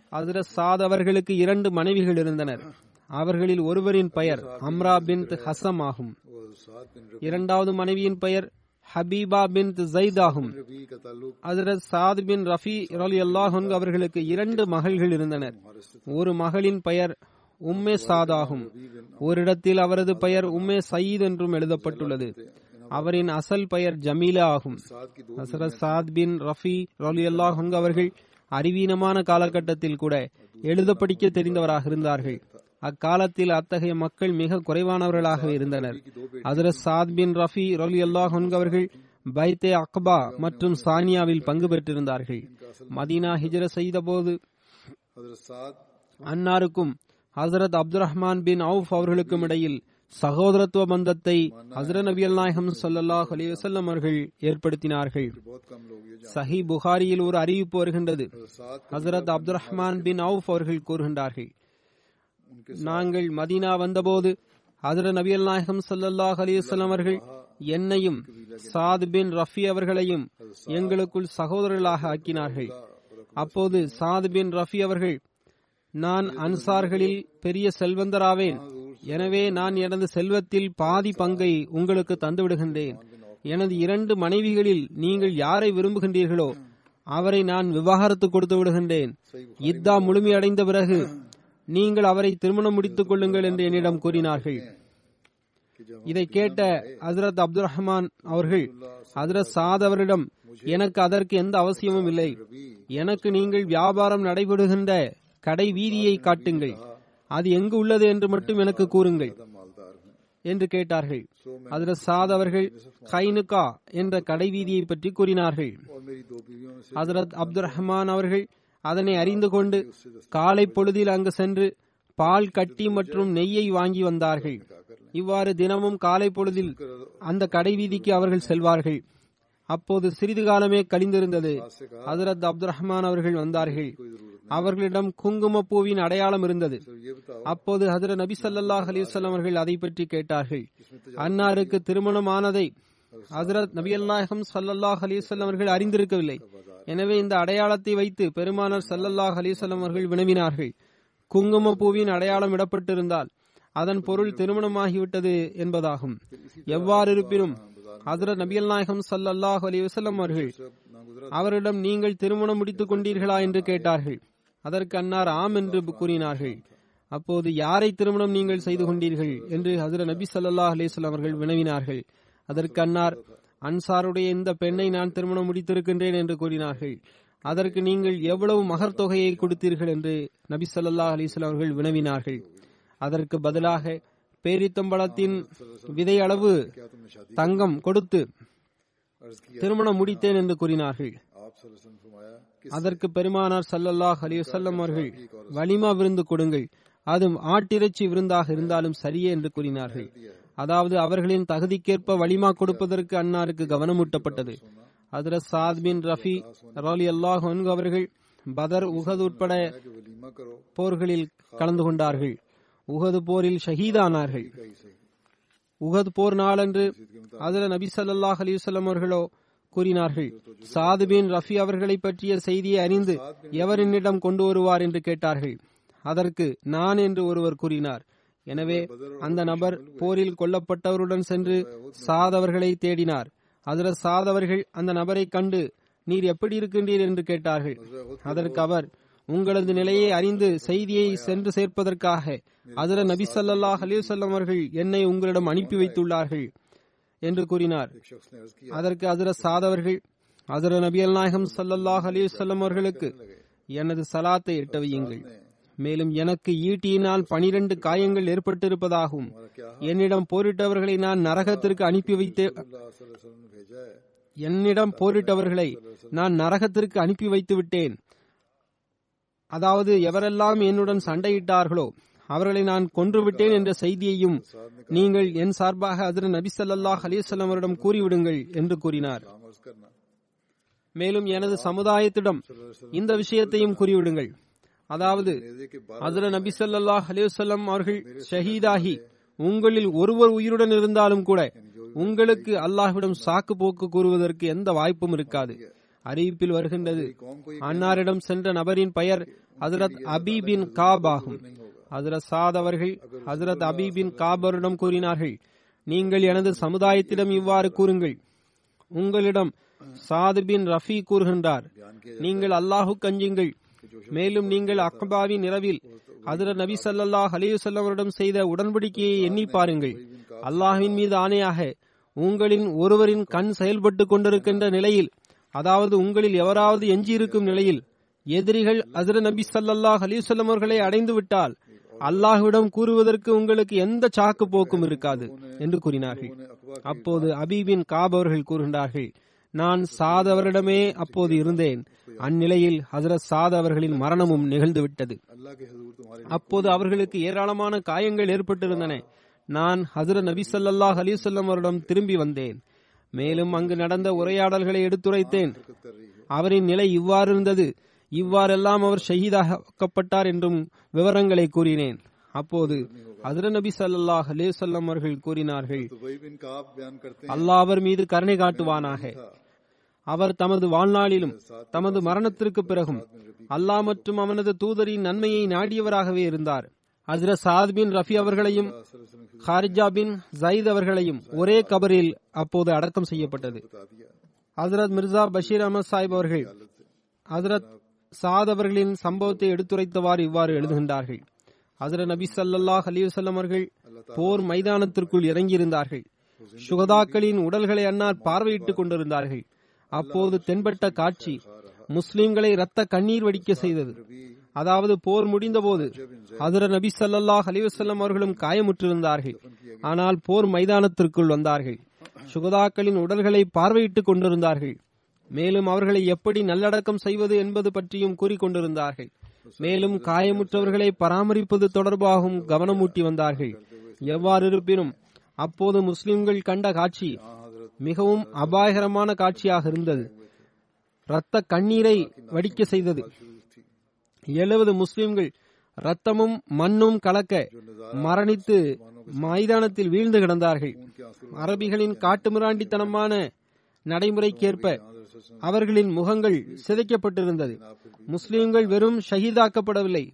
அதிர சாத் அவர்களுக்கு இரண்டு மனைவிகள் இருந்தனர். அவர்களில் ஒருவரின் பெயர் அம்ரா பின் ஹசம் ஆகும். இரண்டாவது மனைவியின் பெயர் ஹபீபா பின் ஜயித் ஆகும். அதிரத் சாத் பின் ரஃபி அலி அல்லாஹன் அவர்களுக்கு இரண்டு மகள்கள் இருந்தனர். ஒரு மகளின் பெயர் உம்மே சாத் ஆகும். ஓரிடத்தில் அவரது பெயர் உம்மே சயீத் என்றும் எழுதப்பட்டுள்ளது. அவரின் அசல் பெயர் ஜமீலா ஆகும். ஹசரத் சாத் பின் ரஃபி ரலியல்லாஹ் அவர்கள் அறிவீனமான காலகட்டத்தில் கூட எழுத படிக்க தெரிந்தவராக இருந்தார்கள். அக்காலத்தில் அத்தகைய மக்கள் மிக குறைவானவர்களாக இருந்தனர். ஹசரத் சாத் பின் ரஃபி ரலியல்லாஹ் அவர்கள் பைத்தே அக்பா மற்றும் சானியாவில் பங்கு பெற்றிருந்தார்கள். மதீனா ஹிஜர செய்த போது அன்னாருக்கும் ஹசரத் அப்துல் ரஹ்மான் பின் அவுஃப் அவர்களுக்கும் இடையில் சகோதரத்துவ பந்தத்தை ஹசர நபி நாயகம் சல்லாஹ் அலிவசல்லம் அவர்கள் ஏற்படுத்தினார்கள். சஹி புகாரியில் ஒரு அறிவிப்பு வருகின்றது. ஹசரத் அப்துல் ரஹ்மான் பின் அவுப் அவர்கள் கூறுகின்றார்கள். நாங்கள் மதீனா வந்தபோது ஹசர நபி நாயகம் சல்லாஹ் அலிவசல்லம் அவர்கள் என்னையும் சாத் பின் ரஃபி அவர்களையும் எங்களுக்குள் சகோதரர்களாக ஆக்கினார்கள். அப்போது சாத் பின் ரஃபி அவர்கள் நான் அன்சார்களில் பெரிய செல்வந்தராவேன். எனவே நான் எனது செல்வத்தில் பாதி பங்கை உங்களுக்கு தந்துவிடுகின்றேன். எனது இரண்டு மனைவிகளில் நீங்கள் யாரை விரும்புகின்றீர்களோ அவரை நான் விவாகரத்து கொடுத்து விடுகின்றேன். இத்தா முழுமையடைந்த பிறகு நீங்கள் அவரை திருமணம் முடித்துக் கொள்ளுங்கள் என்று என்னிடம் கூறினார்கள். இதை கேட்ட ஹசரத் அப்துல் ரஹ்மான் அவர்கள் ஹசரத் சாத் அவரிடம் எனக்கு அதற்கு எந்த அவசியமும் இல்லை. எனக்கு நீங்கள் வியாபாரம் நடைபெறுகின்ற கடை வீதியை காட்டுங்கள். அது எங்கு உள்ளது என்று மட்டும் எனக்கு கூறுங்கள். என்று கேட்டார்கள். அதில் சாத் அவர்கள் கைனுகா என்ற கடை பற்றி கூறினார்கள். அதிரத் அப்துல் ரஹ்மான் அவர்கள் அதனை அறிந்து கொண்டு காலை பொழுதில் அங்கு சென்று பால் கட்டி மற்றும் நெய்யை வாங்கி வந்தார்கள். இவ்வாறு தினமும் காலை பொழுதில் அந்த கடைவீதிக்கு அவர்கள் செல்வார்கள். அப்போது சிறிது காலமே கழிந்திருந்தது. ஹசரத் அப்துல் ரஹ்மான் அவர்கள் வந்தார்கள். அவர்களிடம் குங்கும பூவின் அடையாளம் இருந்தது. அப்போது ஹசரத் நபி சல்லாஹ் அலிவசல்லாம் அவர்கள் அதை பற்றி கேட்டார்கள். அன்னாருக்கு திருமணம் ஆனதை ஹசரத் நபி அல்லாஹம் சல்லாஹ் அலிவசல்லாம் அவர்கள் அறிந்திருக்கவில்லை. எனவே இந்த அடையாளத்தை வைத்து பெருமானர் சல்லல்லாஹ் அலிசல்லாம் அவர்கள் வினவினார்கள். குங்கும பூவின் அடையாளம் இடப்பட்டிருந்தால் அதன் பொருள் திருமணமாகிவிட்டது என்பதாகும். எவ்வாறு இருப்பினும் ஹசரத் நபியல் நாயகம் சல்லாஹ் அலி வசல்லம் அவர்கள் அவரிடம் நீங்கள் திருமணம் முடித்துக் கொண்டீர்களா என்று கேட்டார்கள். அதற்கு அன்னார் ஆம் என்று கூறினார்கள். அப்போது யாரை திருமணம் நீங்கள் செய்து கொண்டீர்கள்? என்று ஹசரத் நபி சல்லாஹ் அலிஸ்லாம் அவர்கள் வினவினார்கள். அதற்கு அன்னார் அன்சாருடைய இந்த பெண்ணை நான் திருமணம் முடித்திருக்கின்றேன் என்று கூறினார்கள். அதற்கு நீங்கள் எவ்வளவு மகர் தொகையை கொடுத்தீர்கள்? என்று நபி சல்லா அலிஸ்லாம் அவர்கள் வினவினார்கள். அதற்கு பதிலாக பேரித்தம்பளத்தின் விதை அளவு தங்கம் கொடுத்து திருமணம் முடித்தேன் என்று கூறினார்கள். அதற்கு பெருமானார் சல்லல்லாஹ் அலிவசல்லம் அவர்கள் வலிமா விருந்து கொடுங்கள். அது ஆட்டிறைச்சி விருந்தாக இருந்தாலும் சரியே என்று கூறினார்கள். அதாவது அவர்களின் தகுதிக்கேற்ப வலிமா கொடுப்பதற்கு அன்னாருக்கு கவனமூட்டப்பட்டது. அதர சாத் பின் ரஃபி ரலி அல்லாஹ் அவர்கள் பதர் உகது உட்பட போர்களில் கலந்து கொண்டார்கள். உகது போரில் ஷஹீதானார்கள். உகது போர் நாளன்று அதில் நபி சல்லாஹ் அலிவசல்லம் அவர்களோ கூறினார்கள் சாது பின் ரஃபி அவர்களை பற்றிய செய்தியை அறிந்து எவர் என்னிடம் கொண்டு வருவார் என்று கேட்டார்கள். அதற்கு நான் என்று ஒருவர் கூறினார். எனவே அந்த நபர் போரில் கொல்லப்பட்டவருடன் சென்று சாதவர்களை தேடினார். அதில் சாதவர்கள் அந்த நபரை கண்டு நீர் எப்படி இருக்கின்றீர்? என்று கேட்டார்கள். அதற்கு அவர் உங்களது நிலையை அறிந்து செய்தியை சென்று சேர்ப்பதற்காக. அதர நபி சல்லா அலிசல்லம் அவர்கள் என்னை உங்களிடம் அனுப்பி வைத்துள்ளார்கள் என்று கூறினார். அதற்கு அதர சாதவர்கள் அதர நபி அல் நாயகம் சல்லல்லாஹ் அலிசல்லம் அவர்களுக்கு எனது சலாத்தை எட்டவையுங்கள் மேலும் எனக்கு ஈட்டியினால் பனிரெண்டு காயங்கள் ஏற்பட்டிருப்பதாகவும் என்னிடம் போரிட்டவர்களை நான் நரகத்திற்கு அனுப்பி வைத்து என்னிடம் போரிட்டவர்களை நான் நரகத்திற்கு அனுப்பி வைத்து விட்டேன். அதாவது எவரெல்லாம் என்னுடன் சண்டையிட்டார்களோ அவர்களை நான் கொன்றுவிட்டேன் என்ற செய்தியையும் நீங்கள் என் சார்பாக அதிர் நபிசல்லாஹ் அலிசல்லாம் அவரிடம் கூறிவிடுங்கள் என்று கூறினார். மேலும் எனது சமுதாயத்திடம் இந்த விஷயத்தையும் கூறிவிடுங்கள். அதாவது அதிர நபி சல்லாஹ் அலிவசல்லம் அவர்கள் ஷஹீதாகி உங்களில் ஒருவர் உயிருடன் இருந்தாலும் கூட உங்களுக்கு அல்லாஹ்விடம் சாக்கு போக்கு கூறுவதற்கு எந்த வாய்ப்பும் இருக்காது. அறிவிப்பில் வருகின்றது. அன்னாரிடம் சென்ற நபரின் பெயர் ஹஜரத் அபி பின் காப் ஆகும். ஹஜரத் சாத் அவர்கள் ஹஜரத் அபி பின் காபரிடம் கூறினார்கள் நீங்கள் எனது சமுதாயத்திடம் இவ்வாறு கூறுங்கள். உங்களிடம் சாத் பின் ரஃபி கூறுகின்றார். நீங்கள் அல்லாஹு கஞ்சுங்கள் மேலும் நீங்கள் அக்பாவின் இரவில் ஹஜரத் நபி வஸல்லம் அவரிடம் செய்த உடன்படிக்கையை எண்ணி பாருங்கள். அல்லாஹ்வின் மீது ஆணையாக உங்களின் ஒருவரின் கண் செயல்பட்டு கொண்டிருக்கின்ற நிலையில் அதாவது உங்களில் எவராவது எஞ்சியிருக்கும் நிலையில் எதிரிகள் அசர நபி சல்லாஹ் அலிசல்லம் அவர்களை அடைந்து விட்டால் அல்லாஹுவிடம் கூறுவதற்கு உங்களுக்கு எந்த சாக்கு போக்கும் இருக்காது என்று கூறினார்கள். அப்போது அபீபின் காப் அவர்கள் கூறுகின்றார்கள் நான் சாதவரிடமே அப்போது இருந்தேன். அந்நிலையில் ஹசரத் சாத் அவர்களின் மரணமும் நிகழ்ந்து விட்டது. அப்போது அவர்களுக்கு ஏராளமான காயங்கள் ஏற்பட்டிருந்தன. நான் ஹசரத் நபி சல்லாஹ் அலிசல்லம் திரும்பி வந்தேன். மேலும் அங்கு நடந்த உரையாடல்களை எடுத்துரைத்தேன். அவரின் நிலை இவ்வாறு இருந்தது இவ்வாறெல்லாம் அவர் ஷஹீதாக்கப்பட்டார் என்றும் விவரங்களை கூறினேன். அப்போது அதிர நபி சல்லாஹ் அலேசல்லம் அவர்கள் கூறினார்கள் அல்லாஹ் அவர் மீது கருணை காட்டுவானாக. அவர் தமது வாழ்நாளிலும் தமது மரணத்திற்கு பிறகும் அல்லாஹ் மற்றும் அவனது தூதரின் நன்மையை நாடியவராகவே இருந்தார். ஹசரத் சாத் பின் ரஃபி அவர்களையும் ஹாரிஜா பின் ஜயீத் அவர்களையும் ஒரே கபரில் அப்போது அடக்கம் செய்யப்பட்டது. ஹசரத் மிர்சா பஷீர் அஹமத் சாஹிப் அவர்கள் ஹசரத் சாத் அவர்களின் சம்பவத்தை எடுத்துரைத்தவாறு இவ்வாறு எழுதுகின்றார்கள் ஹசரத் நபி சல்லாஹ் அலிவசல்லம் அவர்கள் போர் மைதானத்திற்குள் இறங்கியிருந்தார்கள் சுகதாக்களின் உடல்களை அன்னார் பார்வையிட்டுக் கொண்டிருந்தார்கள் அப்போது தென்பட்ட காட்சி முஸ்லிம்களை இரத்த கண்ணீர் வடிக்க செய்தது அதாவது போர் முடிந்தபோது ஹஜரத் நபி சல்லாஹ் அலிவசல்லம் அவர்களும் காயமுற்றிருந்தார்கள். ஆனால் போர் மைதானத்திற்குள் வந்தார்கள். சுகதாக்களின் உடல்களை பார்வையிட்டுக் கொண்டிருந்தார்கள். மேலும் அவர்களை எப்படி நல்லடக்கம் செய்வது என்பது பற்றியும் கூறிக்கொண்டிருந்தார்கள் மேலும் காயமுற்றவர்களை பராமரிப்பது தொடர்பாகவும் கவனமூட்டி வந்தார்கள். எவ்வாறு இருப்பினும் அப்போது முஸ்லிம்கள் கண்ட காட்சி மிகவும் அபாயகரமான காட்சியாக இருந்தது. இரத்த கண்ணீரை வடிக்க செய்தது. எழுபது முஸ்லிம்கள் ரத்தமும் மண்ணும் கலக்க மரணித்து மைதானத்தில் வீழ்ந்து கிடந்தார்கள். அரபிகளின் காட்டுமிராண்டித்தனமான நடைமுறைக்கேற்ப அவர்களின் முகங்கள் சிதைக்கப்பட்டிருந்தது. முஸ்லிம்கள் வெறும் ஷஹீதாக்கப்படவில்லை.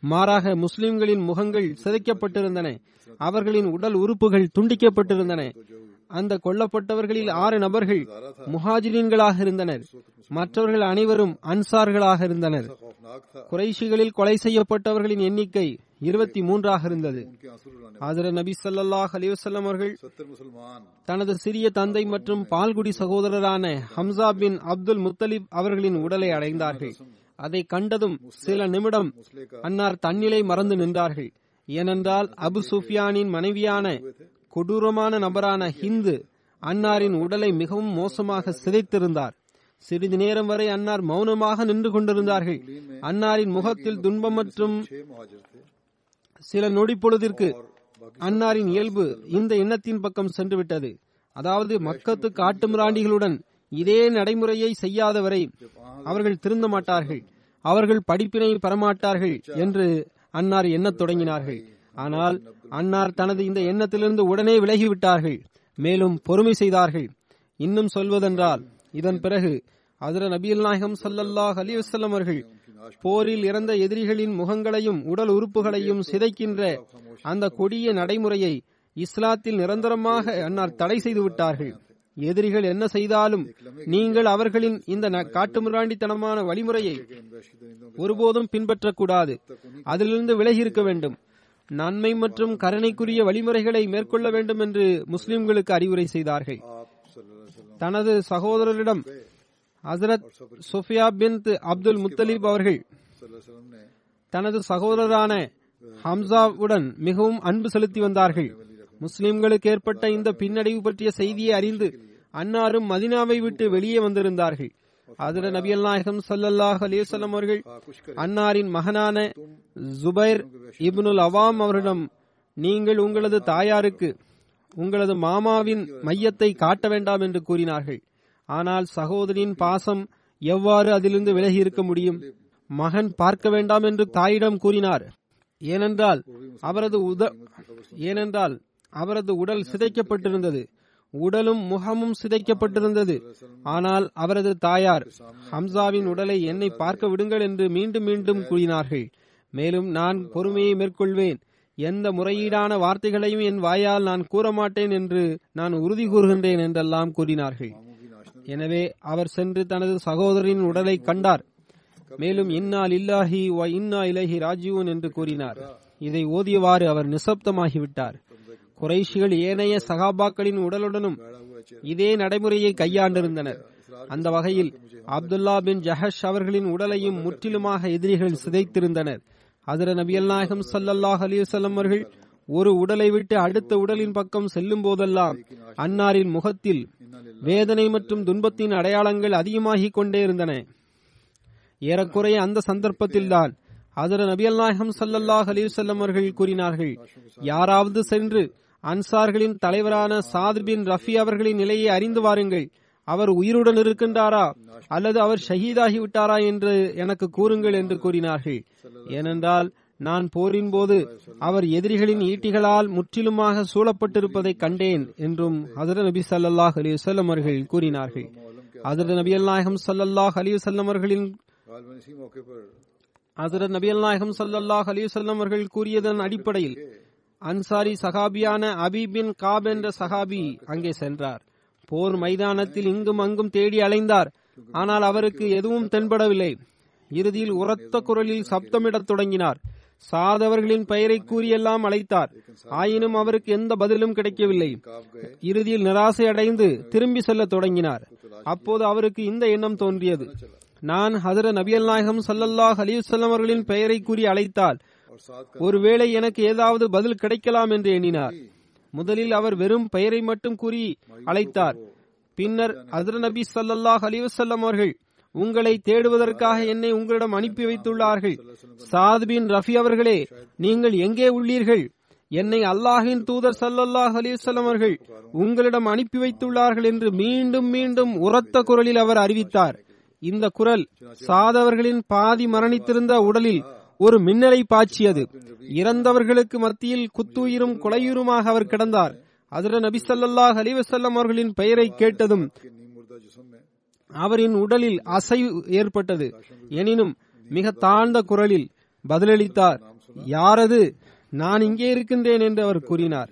மாறாக முஸ்லிம்களின் முகங்கள் சிதைக்கப்பட்டிருந்தன. அவர்களின் உடல் உறுப்புகள் துண்டிக்கப்பட்டிருந்தன. அந்த கொல்லப்பட்டவர்களில் ஆறு நபர்கள் முஹாஜிரீன்களாக இருந்தனர். மற்றவர்கள் அனைவரும் அன்சார்களாக இருந்தனர். குறைஷிகளில் கொலை செய்யப்பட்டவர்களின் எண்ணிக்கை இருபத்தி மூன்றாக இருந்தது. ஆதர நபி சல்லாஹ் அலிவசல்லம் அவர்கள் தனது சிறிய தந்தை மற்றும் பால்குடி சகோதரரான ஹம்சா பின் அப்துல் முத்தலிப் அவர்களின் உடலை அடைந்தார்கள். அதை கண்டதும் சில நிமிடம் அன்னார் தன்னிலை மறந்து நின்றார்கள். ஏனென்றால் அபு சுஃபியானின் மனைவியான கொடூரமான நபரான ஹிந்து அன்னாரின் உடலை மிகவும் மோசமாக சிதைத்திருந்தார். சிறிது நேரம் வரை அன்னார் மௌனமாக நின்று கொண்டிருந்தார்கள். அன்னாரின் முகத்தில் துன்பம் மற்றும் சில நொடி பொழுதிற்கு அன்னாரின் இயல்பு இந்த எண்ணத்தின் பக்கம் சென்றுவிட்டது. அதாவது மக்கத்து காட்டு மிராண்டிகளுடன் இதே நடைமுறையை செய்யாதவரை அவர்கள் திருந்த மாட்டார்கள். அவர்கள் படிப்பினை பெறமாட்டார்கள் என்று அன்னார் எண்ணத் தொடங்கினார்கள். ஆனால் அன்னார் தனது இந்த எண்ணத்திலிருந்து உடனே விலகிவிட்டார்கள். மேலும் பொறுமை செய்தார்கள். இன்னும் சொல்வதென்றால் இதன் பிறகு ஹஜரத் நபிகள் நாயகம் ஸல்லல்லாஹு அலைஹி வஸல்லம் அவர்கள் போரில் இறந்த எதிரிகளின் முகங்களையும் உடல் உறுப்புகளையும் சிதைக்கின்ற அந்த கொடிய நடைமுறையை இஸ்லாத்தில் நிரந்தரமாக அன்னார் தடை செய்து விட்டார்கள். எதிரிகள் என்ன செய்தாலும் நீங்கள் அவர்களின் இந்த காட்டுமிராண்டித்தனமான வழிமுறையை ஒருபோதும் பின்பற்றக்கூடாது. அதிலிருந்து விலகி இருக்க வேண்டும். நன்மை மற்றும் கருணைக்குரிய வழிமுறைகளை மேற்கொள்ள வேண்டும் என்று முஸ்லிம்களுக்கு அறிவுரை செய்தார்கள். தனது சகோதரரிடம் ஹசரத் சுஃபியா பின் அப்துல் முத்தலீப் அவர்கள் தனது சகோதரரான ஹம்சாவுடன் மிகவும் அன்பு செலுத்தி வந்தார்கள். முஸ்லிம்களுக்கு ஏற்பட்ட இந்த பின்னடைவு பற்றிய செய்தியை அறிந்து அன்னாரும் மதினாவை விட்டு வெளியே வந்திருந்தார்கள். அதில் நபியல் நாயகம் ஸல்லல்லாஹு அலைஹி வஸல்லம் அவர்கள் அன்னாரின் மகனான ஜுபைர் இப்னுல் அவாம் அவரிடம் நீங்கள் உங்களது தாயாருக்கு உங்களது மாமாவின் மையத்தை காட்ட வேண்டாம் என்று கூறினார்கள். ஆனால் சகோதரின் பாசம் எவ்வாறு அதிலிருந்து விலகி இருக்க முடியும்? மகன் பார்க்க வேண்டாம் என்று தாயிடம் கூறினார். ஏனென்றால் அவரது உத ஏனென்றால் அவரது உடல் சிதைக்கப்பட்டிருந்தது. உடலும் முகமும் சிதைக்கப்பட்டிருந்தது. ஆனால் அவரது தாயார் ஹம்சாவின் உடலை என்னை பார்க்க விடுங்கள் என்று மீண்டும் மீண்டும் கூறினார்கள். மேலும் நான் பொறுமையை மேற்கொள்வேன். எந்த முறையீடான வார்த்தைகளையும் என் வாயால் நான் கூற மாட்டேன் என்று நான் உறுதி கூறுகின்றேன் என்றெல்லாம் கூறினார்கள். எனவே அவர் சென்று தனது சகோதரின் உடலை கண்டார். மேலும் இன்னால் இல்லாஹி வ இன்னா இலஹி ராஜீவன் என்று கூறினார். இதை ஓதியவாறு அவர் நிசப்தமாகிவிட்டார். குறைஷிகள் ஏனைய சகாபாக்களின் உடலுடனும் இதே நடைமுறையை கையாண்டிருந்தனர். அந்த வகையில் அப்துல்லா பின் ஜஹஷ் அவர்களின் உடலையும் முற்றிலுமாக எதிரிகள் சிதைத்திருந்தனர். அதிர நபியல் நாயகம் சல்லல்லாஹ் அலிவசல்லம் அவர்கள் ஒரு உடலை விட்டு அடுத்த உடலின் பக்கம் செல்லும் போதெல்லாம் அன்னாரின் முகத்தில் வேதனை மற்றும் துன்பத்தின் அடையாளங்கள் அதிகமாகிக் கொண்டே இருந்தன. ஏறக்குறைய அந்த சந்தர்ப்பத்தில்தான் அதிர நபியல் நாயகம் சல்லல்லாஹ் அலிவசல்லம் அவர்கள் கூறினார்கள் யாராவது சென்று அன்சார்களின் தலைவரான சாத் பின் ரஃபி அவர்களின் நிலையை அறிந்து வாருங்கள். அவர் உயிருடன் இருக்கின்றாரா? அல்லது அவர் ஷஹீதாகி விட்டாரா என்று எனக்கு கூறுங்கள் என்று கூறினார்கள். ஏனென்றால் நான் போரின் போது அவர் எதிரிகளின் ஈட்டிகளால் முற்றிலுமாக சூழப்பட்டிருப்பதை கண்டேன் என்றும் ஹசரத் நபி சல்லாஹ் அலிவசல்லம் அவர்கள் கூறினார்கள். ஹசரத் நபி அல்நாயகம் சல்லாஹ் அலிவசல்லம் அவர்களின் ஹசரத் நபி அல்நாயகம் சல்லாஹ் அலிவசல்லம் அவர்கள் கூறியதன் அடிப்படையில் அன்சாரி சஹாபியான அபி பின் காப் என்ற சஹாபி அங்கே சென்றார். போர் மைதானத்தில் இங்கும் அங்கும் தேடி அலைந்தார். ஆனால் அவருக்கு எதுவும் தென்படவில்லை. இறுதியில் உரத்த குரலில் சப்தமிடத் தொடங்கினார். சாதவர்களின் பெயரை கூறியெல்லாம் அழைத்தார். ஆயினும் அவருக்கு எந்த பதிலும் கிடைக்கவில்லை. இறுதியில் நிராசை அடைந்து திரும்பி செல்ல தொடங்கினார். அப்போது அவருக்கு இந்த எண்ணம் தோன்றியது. நான் ஹதர நபியல் நாயகம் சல்லல்லாஹ் அலிவசல்லம் அவர்களின் பெயரை கூறி அழைத்தால் ஒருவேளை எனக்கு ஏதாவது பதில் கிடைக்கலாம் என்று எண்ணினார். முதலில் அவர் வெறும் பெயரை மட்டும் கூறி அழைத்தார். பின்னர் ஹதர நபி சல்லாஹ் அலிவசல்லம் அவர்கள் உங்களை தேடுவதற்காக என்னை உங்களிடம் அனுப்பி வைத்துள்ளார்கள். சாத் பின் ரஃபி அவர்களே நீங்கள் எங்கே உள்ளீர்கள்? என்னை அல்லாஹின் தூதர் சல்லல்லாஹ் அலிவசல்லம் அவர்கள் உங்களிடம் அனுப்பி வைத்துள்ளார்கள் என்று மீண்டும் மீண்டும் உரத்த குரலில் அவர் அறிவித்தார். இந்த குரல் சாதவர்களின் பாதி மரணித்திருந்த உடலில் ஒரு மின்னலை பாய்ச்சியது. இறந்தவர்களுக்கு மத்தியில் குத்துயிரும் கொலையுருமாக அவர் கிடந்தார். அதிர நபி சல்லாஹ் அலிவசல்லம் அவர்களின் பெயரை கேட்டதும் அவரின் உடலில் அசைவு ஏற்பட்டது. எனினும் மிக தாழ்ந்த குரலில் பதிலளித்தார் யாரது? நான் இங்கே இருக்கின்றேன் என்று அவர் கூறினார்.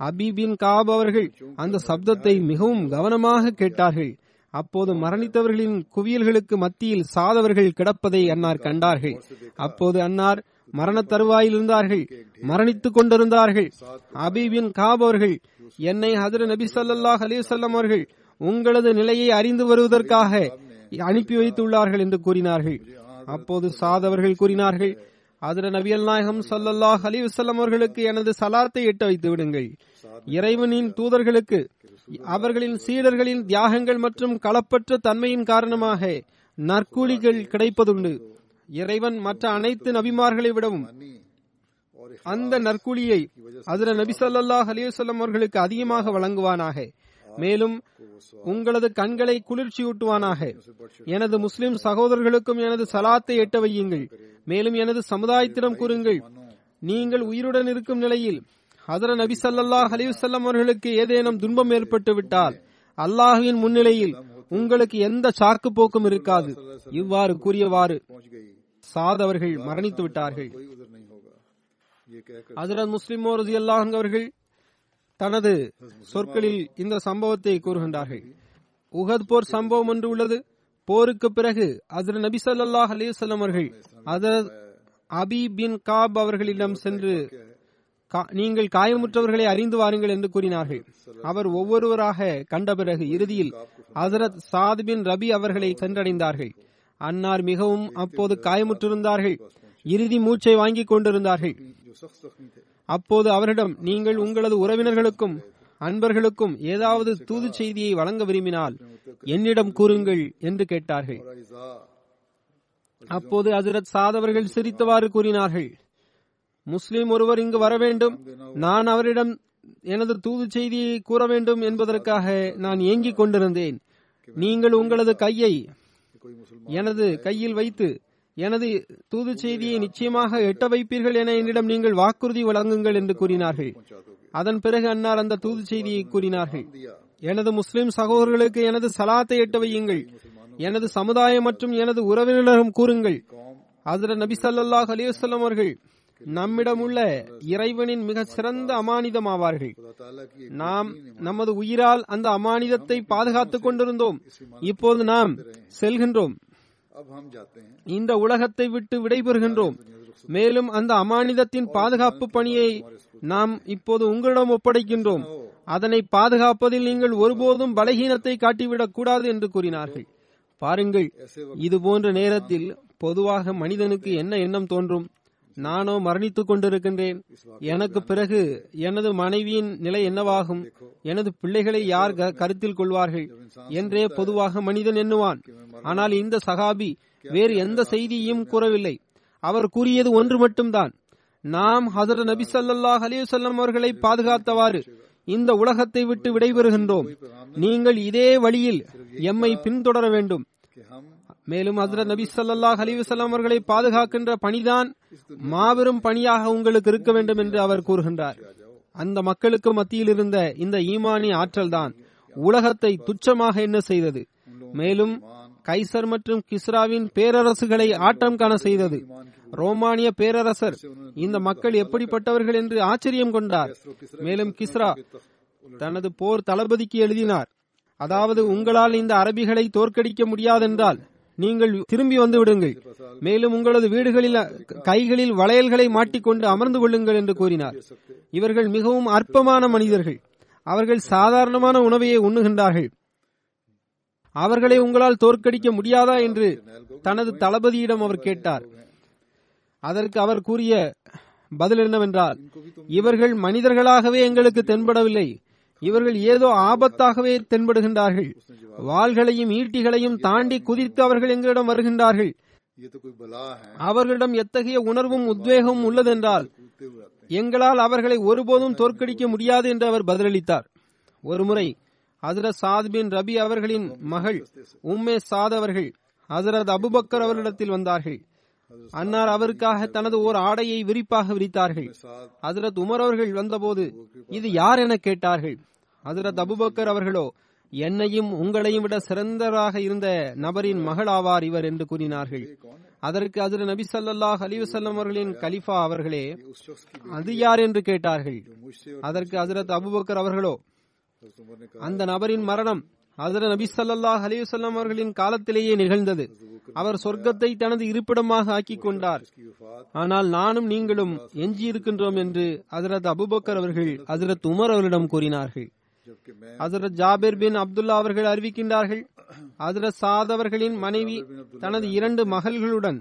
அபி பின் காப் அவர்கள் அந்த சப்தத்தை மிகவும் கவனமாக கேட்டார்கள். அப்போது மரணித்தவர்களின் குவியல்களுக்கு மத்தியில் சாதவர்கள் கிடப்பதை அன்னார் கண்டார்கள். அப்போது அன்னார் மரண தருவாயில் இருந்தார்கள் மரணித்துக் கொண்டிருந்தார்கள். அபிபின் காப் அவர்கள் என்னை ஹதர நபி சல்லாஹ் அலிசல்லம் அவர்கள் உங்களது நிலையை அறிந்து வருவதற்காக அனுப்பி வைத்துள்ளார்கள் என்று கூறினார்கள். அப்போது சாதவர்கள் கூறினார்கள் அதிர நபியல் நாயகம் ஸல்லல்லாஹு அலைஹி வஸல்லம் அவர்களுக்கு எனது சலாத்தை எட்ட வைத்து விடுங்கள். இறைவனின் தூதர்களுக்கு அவர்களின் சீடர்களின் தியாகங்கள் மற்றும் களப்பற்ற தன்மையின் காரணமாக நற்கூலிகள் கிடைப்பதுண்டு. இறைவன் மற்ற அனைத்து நபிமார்களை விடவும் அந்த நற்கூலியை அதிர நபி சல்லாஹ் அலிவசல்லம் அவர்களுக்கு அதிகமாக வழங்குவானாக. மேலும் உங்களது கண்களை குளிர்ச்சியூட்டுவானாக. எனது முஸ்லிம் சகோதரர்களுக்கும் எனது சலாத்தை எட்ட வையுங்கள். மேலும் எனது சமுதாயத்திடம் கூறுங்கள். நீங்கள் உயிருடன் இருக்கும் நிலையில் ஹதர நபி சல்லாஹ் அலிவசல்லம் அவர்களுக்கு ஏதேனும் துன்பம் ஏற்பட்டு விட்டால் அல்லாஹுவின் முன்னிலையில் உங்களுக்கு எந்த சாக்கு போக்கும் இருக்காது. இவ்வாறு கூறியவாறு சாதவர்கள் மரணித்து விட்டார்கள். ஹசரத் முஸ்லிம் ரசி அல்லாஹ் அவர்கள் தனது சொற்களில் இந்த சம்பவத்தை கூறுகின்றார்கள். உகத் போர் சம்பவம் ஒன்று உள்ளது. போருக்கு பிறகு அசர நபி சல்லாஹ் அலிசல்லம் அவர்கள் அபி பின் காப் அவர்களிடம் சென்று நீங்கள் காயமுற்றவர்களை அறிந்து வாருங்கள் என்று கூறினார்கள். அவர் ஒவ்வொருவராக கண்ட பிறகு இறுதியில் ஹசரத் சாத் பின் ரபி அவர்களை சென்றடைந்தார்கள். அன்னார் மிகவும் அப்போது காயமுற்றிருந்தார்கள். இறுதி மூச்சை வாங்கிக் கொண்டிருந்தார்கள். அப்போது அவரிடம் நீங்கள் உங்களது உறவினர்களுக்கும் அன்பர்களுக்கும் ஏதாவது தூது செய்தியை வழங்க விரும்பினால் என்னிடம் கூறுங்கள் என்று கேட்டார்கள். அப்போது ஹசரத் சாதவர்கள் சிரித்தவாறு கூறினார்கள். முஸ்லிம் ஒருவர் இங்கு வர வேண்டும். நான் அவரிடம் எனது தூது செய்தியை கூற வேண்டும் என்பதற்காக நான் ஏங்கிக் கொண்டிருந்தேன். நீங்கள் உங்களது கையை எனது கையில் வைத்து எனது தூது செய்தியை நிச்சயமாக எட்ட வைப்பீர்கள் என என்னிடம் நீங்கள் வாக்குறுதி வழங்குங்கள் என்று கூறினார்கள். அதன் பிறகு அன்னார் அந்த தூது செய்தியை கூறினார்கள். எனது முஸ்லிம் சகோதரர்களுக்கு எனது சலாத்தை எட்ட வையுங்கள். எனது சமுதாயம் மற்றும் எனது உறவினரும் கூறுங்கள். அதில் நபி சல்லாஹ் அலிவசல்லம் அவர்கள் நம்மிடமுள்ள இறைவனின் மிக சிறந்த அமானிதம் ஆவார்கள் நாம் நமது உயிரால் அந்த அமானிதத்தை பாதுகாத்துக் கொண்டிருந்தோம். இப்போது நாம் செல்கின்றோம். இந்த உலகத்தை விட்டு விடைபெறுகின்றோம். மேலும் அந்த அமானிதத்தின் பாதுகாப்பு பணியை நாம் இப்போது உங்களிடம் ஒப்படைக்கின்றோம். அதனை பாதுகாப்பதில் நீங்கள் ஒருபோதும் பலகீனத்தை காட்டிவிடக் கூடாது என்று கூறினார்கள். பாருங்கள் இது போன்ற நேரத்தில் பொதுவாக மனிதனுக்கு என்ன எண்ணம் தோன்றும்? நானோ மரணித்துக் கொண்டிருக்கின்றேன். எனக்கு பிறகு எனது மனைவியின் நிலை என்னவாகும்? எனது பிள்ளைகளை யார் கருத்தில் கொள்வார்கள்? என்றே பொதுவாக மனிதன் எண்ணுவான். ஆனால் இந்த சகாபி வேறு எந்த செய்தியும் கூறவில்லை. அவர் கூறியது ஒன்று மட்டும்தான். நாம் ஹசரத் நபி சல்லாஹ் அலிவசல்லம் அவர்களை பாதுகாத்தவாறு இந்த உலகத்தை விட்டு விடைபெறுகின்றோம். நீங்கள் இதே வழியில் எம்மை பின்தொடர வேண்டும். மேலும் ஹசரத் நபி சல்லாஹ் அலிவசல்லாம் அவர்களை பாதுகாக்கின்ற பணிதான் மாபெரும் பணியாக உங்களுக்கு இருக்க வேண்டும் என்று அவர் கூறுகின்றார். அந்த மக்களுக்கு மத்தியில் இருந்த இந்த ஈமானி ஆற்றல்தான் உலகத்தை துச்சமாக என்ன செய்தது. மேலும் கைசர் மற்றும் கிஸ்ராவின் பேரரசுகளை ஆட்டம் காண செய்தது. ரோமானிய பேரரசர் இந்த மக்கள் எப்படிப்பட்டவர்கள் என்று ஆச்சரியம் கொண்டார். மேலும் கிஸ்ரா தனது போர் தளபதிக்கு எழுதினார். அதாவது உங்களால் இந்த அரபிகளை தோற்கடிக்க முடியாதென்றால் நீங்கள் திரும்பி வந்து விடுங்கள் மேலும் உங்களது வீடுகளில் கைகளில் வளையல்களை மாட்டிக்கொண்டு அமர்ந்து கொள்ளுங்கள் என்று கூறினார். இவர்கள் மிகவும் அற்பமான மனிதர்கள். அவர்கள் சாதாரணமான உணவையே உண்ணுகின்றார்கள். அவர்களை உங்களால் தோற்கடிக்க முடியாதா என்று தனது தளபதியிடம் அவர் கேட்டார். அதற்கு அவர் கூறிய பதில் என்னவென்றால் இவர்கள் மனிதர்களாகவே எங்களுக்கு தென்படவில்லை. இவர்கள் ஏதோ ஆபத்தாகவே தென்படுகின்றார்கள். வாள்களையும் ஈட்டிகளையும் தாண்டி குதித்து அவர்கள் எங்களிடம் வருகின்றார்கள். அவர்களிடம் எத்தகைய உணர்வும் உத்வேகமும் உள்ளதென்றால் எங்களால் அவர்களை ஒருபோதும் தோற்கடிக்க முடியாது என்று அவர் பதிலளித்தார். ஒருமுறை ஹசரத் சாத் பின் ரபி அவர்களின் மகள் உம்மே சாத் அவர்கள் ஹசரத் அபுபக்கர் அவர்களிடத்தில் வந்தார்கள். அன்னார் அவருக்காக தனது ஓர் ஆடையை விரிப்பாக விரித்தார்கள். ஹசரத் உமர் அவர்கள் வந்தபோது இது யார் என கேட்டார்கள்? ஹசரத் அபுபக்கர் அவர்களோ என்னையும் உங்களையும் விட சிறந்தராக இருந்த நபரின் மகள் ஆவார் இவர் என்று கூறினார்கள். அதற்கு அதிர நபி சல்லாஹ் அலிவசல்லம் அவர்களின் கலிஃபா அவர்களே அது யார்? என்று கேட்டார்கள். அதற்கு ஹசரத் அபுபக்கர் அவர்களோ அந்த நபரின் மரணம் அதர நபி சல்லாஹ் அலிவசல்லாம் அவர்களின் காலத்திலேயே நிகழ்ந்தது. அவர் சொர்க்கத்தை தனது இருப்பிடமாக ஆக்கிக் கொண்டார். ஆனால் நானும் நீங்களும் எஞ்சி இருக்கின்றோம் என்று அதரத் அபுபக்கர் அவர்கள் அதரத் உமர் அவரிடம் கூறினார்கள். அதரத் ஜாபிர் பின் அப்துல்லா அவர்கள் அறிவிக்கின்றார்கள் அதரத் சாத் அவர்களின் மனைவி தனது இரண்டு மகள்களுடன்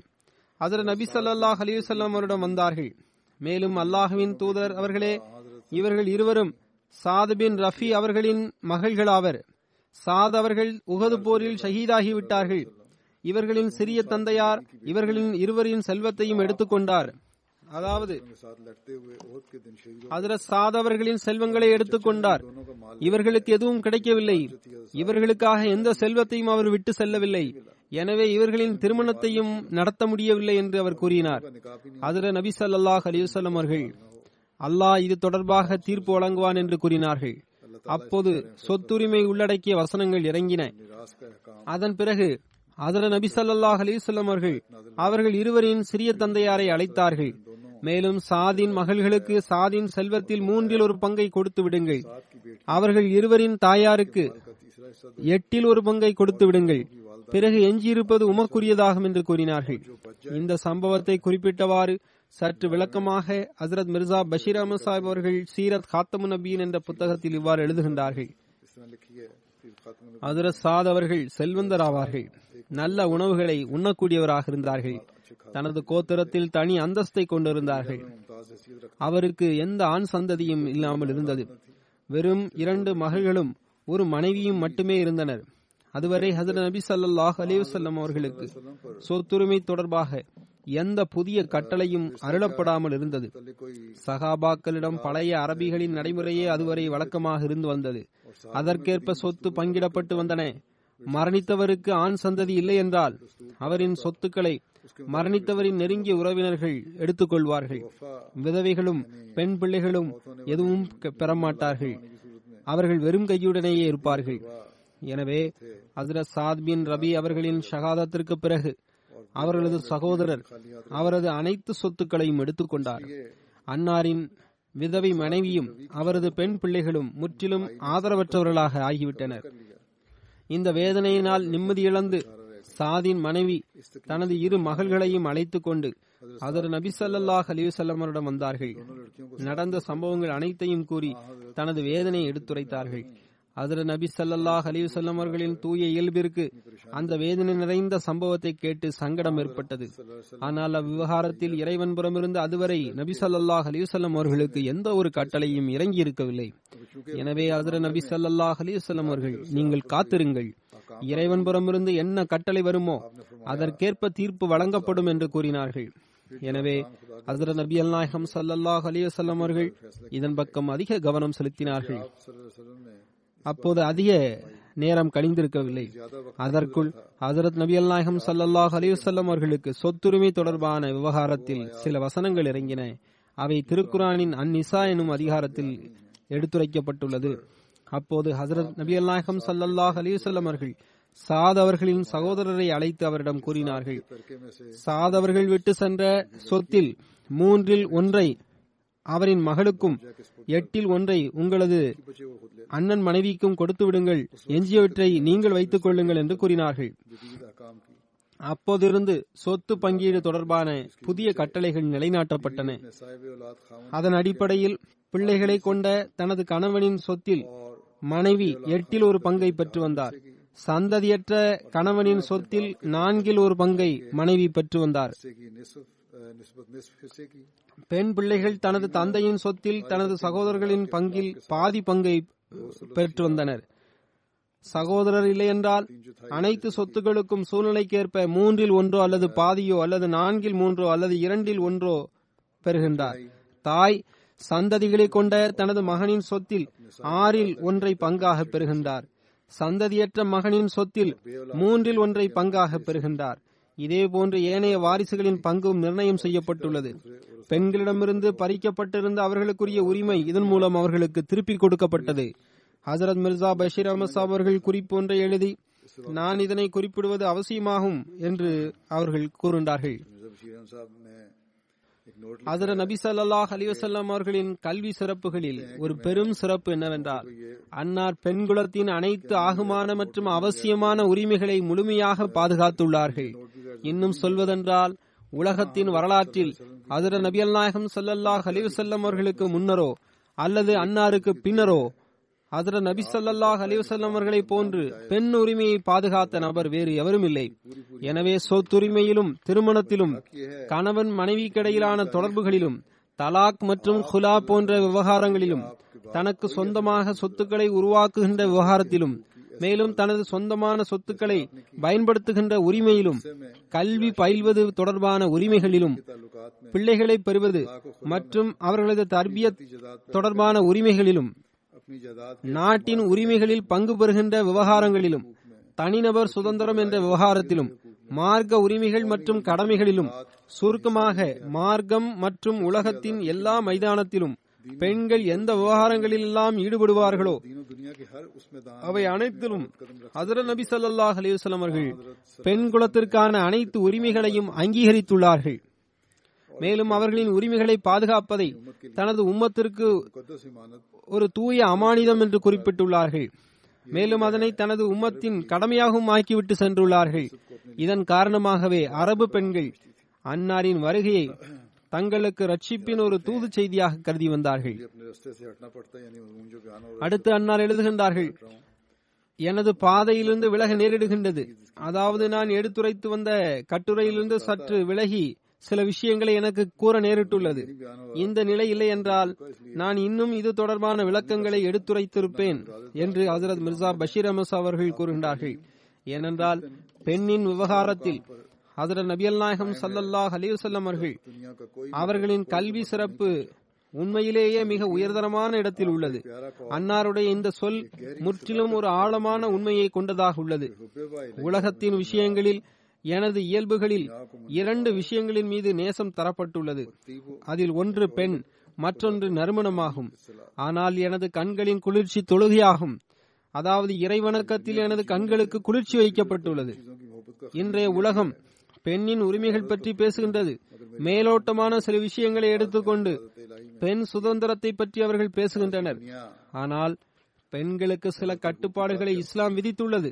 அதர நபி சல்லாஹ் அலிவசல்லாம் அவரிடம் வந்தார்கள். மேலும் அல்லாஹுவின் தூதர் அவர்களே இவர்கள் இருவரும் சாது பின் ரஃபி அவர்களின் மகள்களாவர். சாத் அவர்கள் உகது போரில் ஷஹீதாகிவிட்டார்கள். இவர்களின் சிறிய தந்தையார் இவர்களின் இருவரின் செல்வத்தையும் எடுத்துக்கொண்டார். அதாவது ஹதரத் சாத் அவர்களின் செல்வங்களை எடுத்துக்கொண்டார். இவர்களுக்கு எதுவும் கிடைக்கவில்லை. இவர்களுக்காக எந்த செல்வத்தையும் அவர் விட்டு செல்லவில்லை. எனவே இவர்களின் திருமணத்தையும் நடத்த முடியவில்லை என்று அவர் கூறினார். அதிர நபி சல்லாஹ் அலிவசல்லம் அவர்கள் அல்லாஹ் இது தொடர்பாக தீர்ப்பு வழங்குவான் என்று கூறினார்கள். அப்போது சொத்துரிமை உள்ளடக்கிய வசனங்கள் இறங்கின. அதன் பிறகு அதர நபி சல்லாஹ் அலிசல்லம் அவர்கள் அவர்கள் இருவரின் சிறிய தந்தையாரை அழைத்தார்கள். மேலும் சாதின் மகள்களுக்கு சாதின் செல்வத்தில் மூன்றில் ஒரு பங்கை கொடுத்து விடுங்கள். அவர்கள் இருவரின் தாயாருக்கு எட்டில் ஒரு பங்கை கொடுத்து விடுங்கள். பிறகு எஞ்சியிருப்பது உமக்குரியதாகும் என்று கூறினார்கள். இந்த சம்பவத்தை குறிப்பிட்டவாறு சற்று விளக்கமாக ஹசரத் மிர்சா பஷீர் அஹமது சாஹிப் அவர்கள் சீரத் காத்தமு நபியின் என்ற புத்தகத்தில் இவ்வாறு எழுதுகின்றார்கள். ஹசரத் சாத் அவர்கள் செல்வந்தர் ஆவார்கள் நல்ல உணவுகளை உண்ணக்கூடியவராக இருந்தார்கள். தனது கோத்திரத்தில் தனி அந்தஸ்தை கொண்டிருந்தார்கள். அவருக்கு எந்த ஆண் சந்ததியும் இல்லாமல் இருந்தது. வெறும் இரண்டு மகள்களும் ஒரு மனைவியும் மட்டுமே இருந்தனர். அதுவரை ஹசரத் நபி சல்லாஹ் அலிவசல்லம் அவர்களுக்கு சொத்துரிமை தொடர்பாக எந்த புதிய கட்டளையும் அருளப்படாமல் இருந்தது. சகாபாக்களிடம் பழைய அரபிகளின் நடைமுறையே அதுவரை வழக்கமாக இருந்து வந்தது. அதற்கேற்ப சொத்து பங்கிடப்பட்டு வந்தன. மரணித்தவருக்கு ஆண் சந்ததி இல்லை என்றால் அவரின் சொத்துக்களை மரணித்தவரின் நெருங்கிய உறவினர்கள் எடுத்துக்கொள்வார்கள் விதவைகளும் பெண் பிள்ளைகளும் எதுவும் பெறமாட்டார்கள். அவர்கள் வெறும் கையுடனேயே இருப்பார்கள். எனவே அசரத் சாத் பின் ரபி அவர்களின் ஷகாதத்திற்கு பிறகு அவர்களது சகோதரர் அவரது அனைத்து சொத்துக்களையும் எடுத்துக்கொண்டார். அன்னாரின் விதவை மனைவியும் அவரது பெண் பிள்ளைகளும் முற்றிலும் ஆதரவற்றவர்களாக ஆகிவிட்டனர். இந்த வேதனையினால் நிம்மதியிழந்து சாதின் மனைவி தனது இரு மகள்களையும் அழைத்துக் கொண்டு அதர் நபி ஸல்லல்லாஹு வந்தார்கள். நடந்த சம்பவங்கள் அனைத்தையும் கூறி தனது வேதனையை எடுத்துரைத்தார்கள். அதிர நபி சல்லாஹ் அலிவசல்லம் அவர்களின் தூய இயல்பிற்கு அந்த வேதனை நிறைந்த சம்பவத்தை கேட்டு சங்கடம் ஏற்பட்டது. ஆனால் அவ்விவகாரத்தில் இறைவன் புறமிருந்து அதுவரை நபி சல்லாஹ் அலிவசல்லம் அவர்களுக்கு எந்த ஒரு கட்டளையும் இறங்கி இருக்கவில்லை. எனவே அதிர நபி சல்லாஹ் அலிவசல்லம் அவர்கள் நீங்கள் காத்திருங்கள். இறைவன் புறமிருந்து என்ன கட்டளை வருமோ அதற்கேற்ப தீர்ப்பு வழங்கப்படும் என்று கூறினார்கள். எனவே அதிர நபி அல் நாயகம் சல்லல்லாஹ் அலிவசல்லம் அவர்கள் இதன் பக்கம் அதிக கவனம் செலுத்தினார்கள். அப்போது அதிக நேரம் கழிந்திருக்கவில்லை. அதற்குள் ஹசரத் நபி அல்நாயகம் நாயகம் சல்லல்லாஹ் அவர்களுக்கு சொத்துரிமை தொடர்பான விவகாரத்தில் சில வசனங்கள் இறங்கின. அவை திருக்குரானின் அந்நிசா எனும் அதிகாரத்தில் எடுத்துரைக்கப்பட்டுள்ளது. அப்போது ஹசரத் நபி அல்நாயகம் சல்லல்லாஹ் அலி அவர்கள் சாத் அவர்களின் சகோதரரை அழைத்து அவரிடம் கூறினார்கள். சாத் அவர்கள் விட்டு சென்ற சொத்தில் மூன்றில் ஒன்றை அவரின் மகளுக்கும் எட்டில் ஒன்றை உங்களது அண்ணன் மனைவிக்கும் கொடுத்து விடுங்கள். எஞ்சியவற்றை நீங்கள் வைத்துக் கொள்ளுங்கள் என்று கூறினார்கள். அப்போதிருந்து சொத்து பங்கீடு தொடர்பான புதிய கட்டளைகள் நிலைநாட்டப்பட்டன. அதன் அடிப்படையில் பிள்ளைகளை கொண்ட தனது கணவனின் சொத்தில் மனைவி எட்டில் ஒரு பங்கை பெற்று வந்தார். சந்ததியற்ற கணவனின் சொத்தில் நான்கில் ஒரு பங்கை மனைவி பெற்று வந்தார். பெண் பிள்ளைகள் தனது தந்தையின் சொத்தில் தனது சகோதரர்களின் பங்கில் பாதி பங்கை பெற்று வந்தனர் சகோதரர் இல்லை என்றால் அனைத்து சொத்துகளுக்கும் சூழ்நிலைக்கேற்ப மூன்றில் ஒன்றோ அல்லது பாதியோ அல்லது நான்கில் மூன்றோ அல்லது இரண்டில் ஒன்றோ பெறுகின்றார். தாய் சந்ததிகளை கொண்ட தனது மகனின் சொத்தில் ஆறில் ஒன்றை பங்காக பெறுகின்றார். சந்ததியற்ற மகனின் சொத்தில் மூன்றில் ஒன்றை பங்காக பெறுகின்றார். இதே போன்று ஏனைய வாரிசுகளின் பங்கும் நிர்ணயம் செய்யப்பட்டுள்ளது. பெண்களிடமிருந்து பறிக்கப்பட்டிருந்த அவர்களுக்குரிய உரிமை இதன் மூலம் அவர்களுக்கு திருப்பிக் கொடுக்கப்பட்டது. ஹசரத் மிர்சா பஷீர் அஹமத் அவர்கள் குறிப்பொன்றை எழுதி நான் இதனை குறிப்பிடுவது அவசியமாகும் என்று அவர்கள் கூறுகின்றார்கள் அதர நபி சல்லாஹ் அலிவசல்லாம் அவர்களின் கல்வி சிறப்புகளில் ஒரு பெரும் சிறப்பு என்னவென்றால் அன்னார் பெண்குலத்தின் அனைத்து ஆகுமான மற்றும் அவசியமான உரிமைகளை முழுமையாக பாதுகாத்துள்ளார்கள். இன்னும் சொல்வதென்றால் உலகத்தின் வரலாற்றில் அதர நபியல் நாயகம் சல்லல்லாஹ் அலிவசல்லம் அவர்களுக்கு முன்னரோ அல்லது அன்னாருக்கு பின்னரோ அதர நபி சொல்லாஹ் அலிவசல்லம் அவர்களை போன்று பெண் உரிமையை பாதுகாத்த நபர் வேறு எவரும் இல்லை. எனவே சொத்துரிமையிலும் திருமணத்திலும் கணவன் மனைவிக்கிடையிலான தொடர்புகளிலும் தலாக் மற்றும் குலா போன்ற விவகாரங்களிலும் தனக்கு சொந்தமாக சொத்துக்களை உருவாக்குகின்ற விவகாரத்திலும் மேலும் தனது சொந்தமான சொத்துக்களை பயன்படுத்துகின்ற உரிமையிலும் கல்வி பயில்வது தொடர்பான உரிமைகளிலும் பிள்ளைகளை பெறுவது மற்றும் அவர்களது தர்பியத் தொடர்பான உரிமைகளிலும் நாட்டின் உரிமைகளில் பங்கு பெறுகின்ற விவகாரங்களிலும் தனிநபர் சுதந்திரம் என்ற விவகாரத்திலும் மார்க்க உரிமைகள் மற்றும் கடமைகளிலும் சுருக்கமாக மார்க்கம் மற்றும் உலகத்தின் எல்லா மைதானத்திலும் பெண்கள் எந்த விவகாரங்களிலெல்லாம் ஈடுபடுவார்களோ அவை அனைத்திலும் ஹசர நபி சல்லாஹ் அலிவசலம் அவர்கள் பெண் குலத்திற்கான அனைத்து உரிமைகளையும் அங்கீகரித்துள்ளார்கள். மேலும் அவர்களின் உரிமைகளை பாதுகாப்பதை தனது உம்மத்திற்கு ஒரு தூய அமானிதம் என்று குறிப்பிட்டுள்ளார்கள். மேலும் அதனை தனது உம்மத்தின் கடமையாகவும் ஆக்கிவிட்டு சென்றுள்ளார்கள். இதன் காரணமாகவே அரபு பெண்கள் அன்னாரின் வருகையை தங்களுக்கு ரட்சிப்பின் ஒரு தூது செய்தியாக கருதி வந்தார்கள். அடுத்து அன்னார் எழுதுகின்றார்கள் எனது பாதையிலிருந்து விலக நேரிடுகின்றது. அதாவது நான் எடுத்துரைத்து வந்த கட்டுரையிலிருந்து சற்று விலகி சில விஷயங்களை எனக்கு கூற நேரிட்டுள்ளது. இந்த நிலை இல்லை என்றால் நான் இன்னும் இது தொடர்பான விளக்கங்களை எடுத்துரைத்திருப்பேன் என்று ஹசரத் மிர்சா பஷீர் அமஸ் அவர்கள் கூறுகின்றார்கள். ஏனென்றால் பெண்ணின் விவகாரத்தில் ஹசரத் நபியல் நாயகம் சல்லல்லாஹ் அலிவசல்லம் அவர்கள் அவர்களின் கல்வி சிறப்பு உண்மையிலேயே மிக உயர்தரமான இடத்தில் உள்ளது. அன்னாருடைய இந்த சொல் முற்றிலும் ஒரு ஆழமான உண்மையை கொண்டதாக உள்ளது. உலகத்தின் விஷயங்களில் எனது இயல்புகளில் இரண்டு விஷயங்களின் மீது நேசம் தரப்பட்டுள்ளது. அதில் ஒன்று பெண் மற்றொன்று நறுமணமாகும். ஆனால் எனது கண்களின் குளிர்ச்சி தொழுகையாகும். அதாவது இறைவணக்கத்தில் எனது கண்களுக்கு குளிர்ச்சி வைக்கப்பட்டுள்ளது. இன்றைய உலகம் பெண்ணின் உரிமைகள் பற்றி பேசுகின்றது. மேலோட்டமான சில விஷயங்களை எடுத்துக்கொண்டு பெண் சுதந்திரத்தை பற்றி அவர்கள் பேசுகின்றனர். ஆனால் பெண்களுக்கு சில கட்டுப்பாடுகளை இஸ்லாம் விதித்துள்ளது.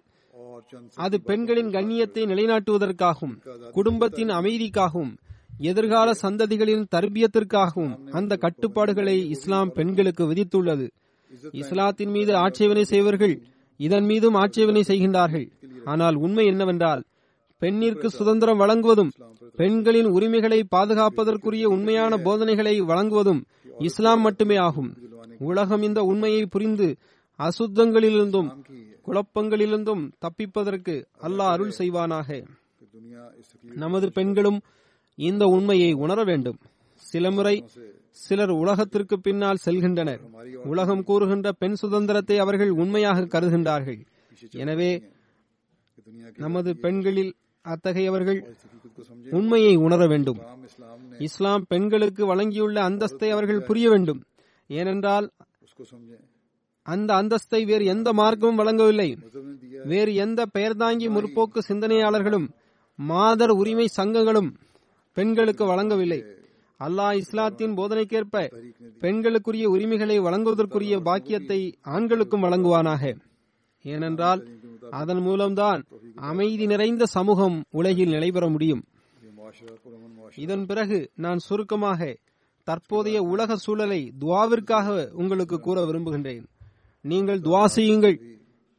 அது பெண்களின் கண்ணியத்தை நிலைநாட்டுவதற்காகவும் குடும்பத்தின் அமைதிக்காகவும் எதிர்கால சந்ததிகளின் தர்பியத்திற்காகவும் அந்த கட்டுப்பாடுகளை இஸ்லாம் பெண்களுக்கு விதித்துள்ளது. இஸ்லாத்தின் மீது ஆட்சேபனை செய்வர்கள் இதன் மீதும் ஆட்சேபனை செய்கின்றார்கள். ஆனால் உண்மை என்னவென்றால் பெண்ணிற்கு சுதந்திரம் வழங்குவதும் பெண்களின் உரிமைகளை பாதுகாப்பதற்குரிய உண்மையான போதனைகளை வழங்குவதும் இஸ்லாம் மட்டுமே ஆகும். உலகம் இந்த உண்மையை புரிந்து அசுத்தங்களிலிருந்தும் குழப்பங்களிலிருந்தும் தப்பிப்பதற்கு அல்லாஹ் அருள் செய்வானாக. நமது பெண்களும் இந்த உண்மையை உணர வேண்டும். சில முறை சிலர் உலகத்திற்கு பின்னால் செல்கின்றனர். உலகம் கூறுகின்ற பெண் சுதந்திரத்தை அவர்கள் உண்மையாக கருதுகின்றார்கள். எனவே நமது பெண்களில் அத்தகையவர்கள் உண்மையை உணர வேண்டும். இஸ்லாம் பெண்களுக்கு வழங்கியுள்ள அந்தஸ்தை அவர்கள் புரிய வேண்டும். ஏனென்றால் அந்த அந்தஸ்தை வேறு எந்த மார்க்கமும் வழங்கவில்லை. வேறு எந்த பெயர் தாங்கி முற்போக்கு சிந்தனையாளர்களும் மாதர் உரிமை சங்கங்களும் பெண்களுக்கு வழங்கவில்லை. அல்லாஹ் இஸ்லாத்தின் போதனைக்கேற்ப பெண்களுக்குரிய உரிமைகளை வழங்குவதற்குரிய பாக்கியத்தை ஆண்களுக்கும் வழங்குவானாக. ஏனென்றால் அதன் மூலம்தான் அமைதி நிறைந்த சமூகம் உலகில் நிலைபெற முடியும். இதன் பிறகு நான் சுருக்கமாக தற்போதைய உலக சூழலை துவாவிற்காக உங்களுக்கு கூற விரும்புகின்றேன். நீங்கள் துவா செய்யுங்கள்.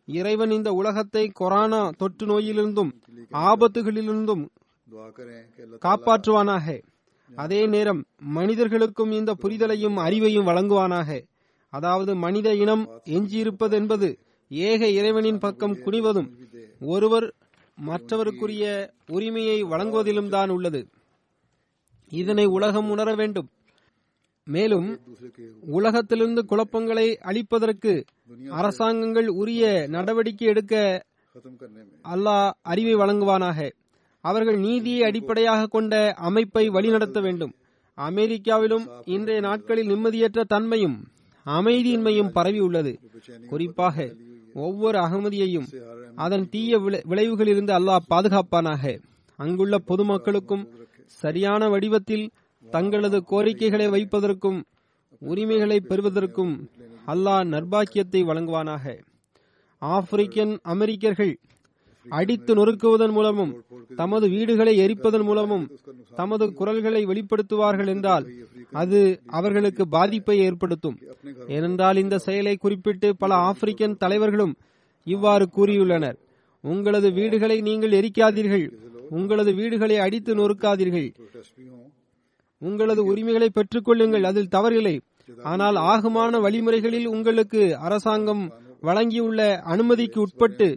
இறைவன் இந்த உலகத்தை கொரோனா தொற்று நோயிலிருந்தும் ஆபத்துகளிலிருந்தும் காப்பாற்றுவானாக. அதே நேரம் மனிதர்களுக்கும் இந்த புரிதலையும் அறிவையும் வழங்குவானாக. அதாவது மனித இனம் எஞ்சியிருப்பது என்பது ஏக இறைவனின் பக்கம் குனிவதும் ஒருவர் மற்றவருக்குரிய உரிமையை வழங்குவதிலும் தான் உள்ளது. இதனை உலகம் உணர வேண்டும். மேலும் உலகத்திலிருந்து குழப்பங்களை அளிப்பதற்கு அரசாங்கங்கள் உரிய நடவடிக்கை எடுக்க அல்லாஹ் அறிவை வழங்குவானாக. அவர்கள் நீதியை அடிப்படையாக கொண்ட அமைப்பை வழிநடத்த வேண்டும். அமெரிக்காவிலும் இன்றைய நாட்களில் நிம்மதியற்ற தன்மையும் அமைதியின்மையும் பரவி உள்ளது. குறிப்பாக ஒவ்வொரு அகமதியையும் அதன் தீய விளைவுகளிலிருந்து அல்லாஹ் பாதுகாப்பானாக. அங்குள்ள பொதுமக்களுக்கும் சரியான வடிவத்தில் தங்களது கோரிக்கைகளை வைப்பதற்கும் உரிமைகளை பெறுவதற்கும் அல்லாஹ் நர்பாக்கியத்தை வழங்குவானாக. ஆப்பிரிக்கன் அமெரிக்கர்கள் அடித்து நொறுக்குவதன் மூலமும் தமது வீடுகளை எரிப்பதன் மூலமும் தமது குரல்களை வெளிப்படுத்துவார்கள் என்றால் அது அவர்களுக்கு பாதிப்பை ஏற்படுத்தும். ஏனென்றால் இந்த செயலை குறிப்பிட்டு பல ஆப்பிரிக்கன் தலைவர்களும் இவ்வாறு கூறியுள்ளனர். உங்களது வீடுகளை நீங்கள் எரிக்காதீர்கள். உங்களது வீடுகளை அடித்து நொறுக்காதீர்கள். உங்களது உரிமைகளை பெற்றுக்கொள்ளுங்கள். அதில் தவறில்லை. ஆனால் ஆகுமான வழிமுறைகளில் உங்களுக்கு அரசாங்கம் வழங்கியுள்ள அனுமதிக்கு உட்பட்டு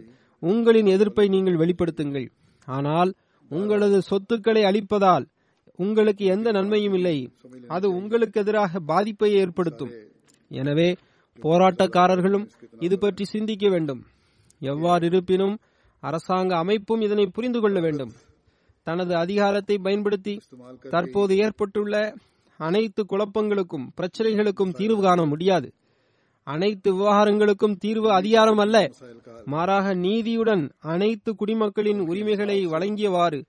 உங்களின் எதிர்ப்பை நீங்கள் வெளிப்படுத்துங்கள். ஆனால் உங்களது சொத்துக்களை அளிப்பதால் உங்களுக்கு எந்த நன்மையும் இல்லை. அது உங்களுக்கு எதிராக பாதிப்பை ஏற்படுத்தும். எனவே போராட்டக்காரர்களும் இது பற்றி சிந்திக்க வேண்டும். எவ்வாறு இருப்பினும் அரசாங்க அமைப்பும் இதனை புரிந்து கொள்ள வேண்டும். தனது அதிகாரத்தை பயன்படுத்தி தற்போது ஏற்பட்டுள்ள அனைத்து குழப்பங்களுக்கும் பிரச்சனைகளுக்கும் தீர்வு காண முடியாது. அனைத்து விவகாரங்களுக்கும் தீர்வு அதிகாரம் அல்ல. மாறாக நீதியுடன் அனைத்து குடிமக்களின் உரிமைகளை வழங்கியவாறு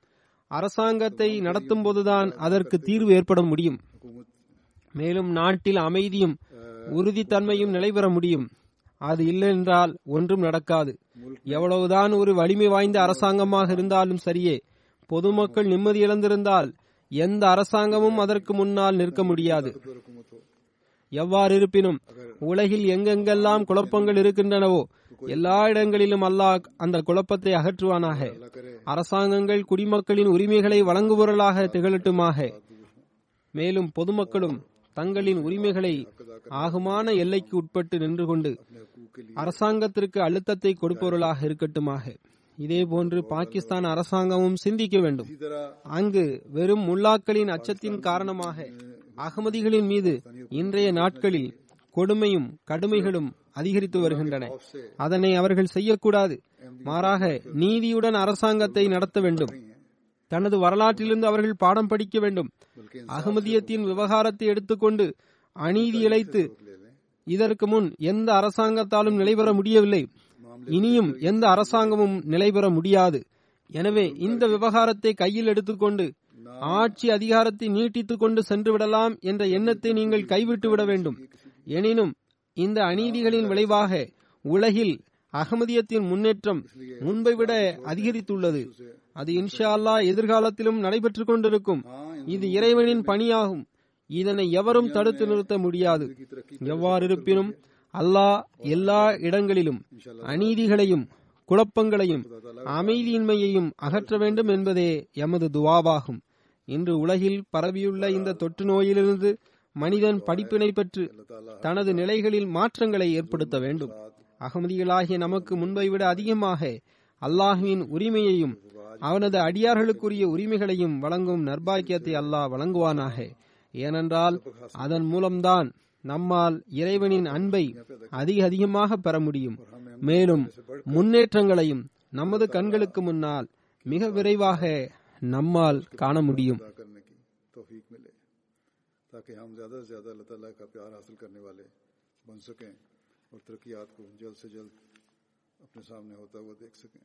அரசாங்கத்தை நடத்தும் போதுதான் அதற்கு தீர்வு ஏற்பட முடியும். மேலும் நாட்டில் அமைதியும் உறுதித்தன்மையும் நிலைபெற முடியும். அது இல்லை என்றால் ஒன்றும் நடக்காது. எவ்வளவுதான் ஒரு வலிமை வாய்ந்த அரசாங்கமாக இருந்தாலும் சரியே பொதுமக்கள் நிம்மதி இழந்திருந்தால் எந்த அரசாங்கமும் அதற்கு முன்னால் நிற்க முடியாது. எவ்வாறு இருப்பினும் உலகில் எங்கெங்கெல்லாம் குழப்பங்கள் இருக்கின்றனவோ எல்லா இடங்களிலும் அல்லாஹ் அந்த குழப்பத்தை அகற்றுவானாக. அரசாங்கங்கள் குடிமக்களின் உரிமைகளை வழங்குபவர்களாக திகழட்டுமாக. மேலும் பொதுமக்களும் தங்களின் உரிமைகளை ஆகுமான எல்லைக்கு உட்பட்டு நின்று கொண்டு அரசாங்கத்திற்கு அழுத்தத்தை கொடுப்பவர்களாக இருக்கட்டுமாக. இதேபோன்று பாகிஸ்தான் அரசாங்கமும் சிந்திக்க வேண்டும். அங்கு வெறும் முல்லாக்களின் அச்சத்தின் காரணமாக அகமதிகளின் மீது இன்றைய நாட்களில் கொடுமையும் கடுமைகளும் அதிகரித்து வருகின்றன. அதனை அவர்கள் செய்யக்கூடாது. மாறாக நீதியுடன் அரசாங்கத்தை நடத்த வேண்டும். தனது வரலாற்றிலிருந்து அவர்கள் பாடம் படிக்க வேண்டும். அகமதியத்தின் விவகாரத்தை எடுத்துக்கொண்டு அநீதி இழைத்து இதற்கு முன் எந்த அரசாங்கத்தாலும் நிலைபெற முடியவில்லை. இனியும் எந்த அரசாங்கமும் நிலைபெற முடியாது. எனவே இந்த விவகாரத்தை கையில் எடுத்துக்கொண்டு ஆட்சி அதிகாரத்தை நீட்டித்துக் கொண்டு சென்று விடலாம் என்ற எண்ணத்தை நீங்கள் கைவிட்டு விட வேண்டும். எனினும் இந்த அநீதிகளின் விளைவாக உலகில் அகமதியத்தின் முன்னேற்றம் முன்பை விட அதிகரித்துள்ளது. அது இன்ஷா அல்லாஹ் எதிர்காலத்திலும் நடைபெற்றுக் கொண்டிருக்கும். இது இறைவனின் பணியாகும். இதனை எவரும் தடுத்து நிறுத்த முடியாது. எவ்வாறு இருப்பினும் அல்லாஹ் எல்லா இடங்களிலும் அநீதிகளையும் குழப்பங்களையும் அமைதியின்மையையும் அகற்ற வேண்டும் என்பதே எமது துவாவாகும். இன்று உலகில் பரவியுள்ள இந்த தொற்று நோயிலிருந்து மனிதன் படிப்பினை பெற்று தனது நிலைகளில் மாற்றங்களை ஏற்படுத்த வேண்டும். அகமதிகளாகிய நமக்கு முன்பை விட அதிகமாக அல்லாஹுவின் உரிமையையும் அவனது அடியார்களுக்குரிய உரிமைகளையும் வழங்கும் நர்பாக்கியத்தை அல்லாஹ் வழங்குவானாக. ஏனென்றால் அதன் மூலம்தான் நம்மால் இறைவனின் அன்பை அதிக அதிகமாக பெற முடியும் மேலும் முன்னேற்றங்களையும் நமது கண்களுக்கு முன்னால் மிக விரைவாக நம்மால் காண முடியும் अदा करने की तौफीक मिले ताकि हम ज़्यादा से ज़्यादा अल्लाह ताला का प्यार हासिल करने वाले बन सकें और तरक्यात को जल्द से जल्द अपने सामने होता हुआ देख सकें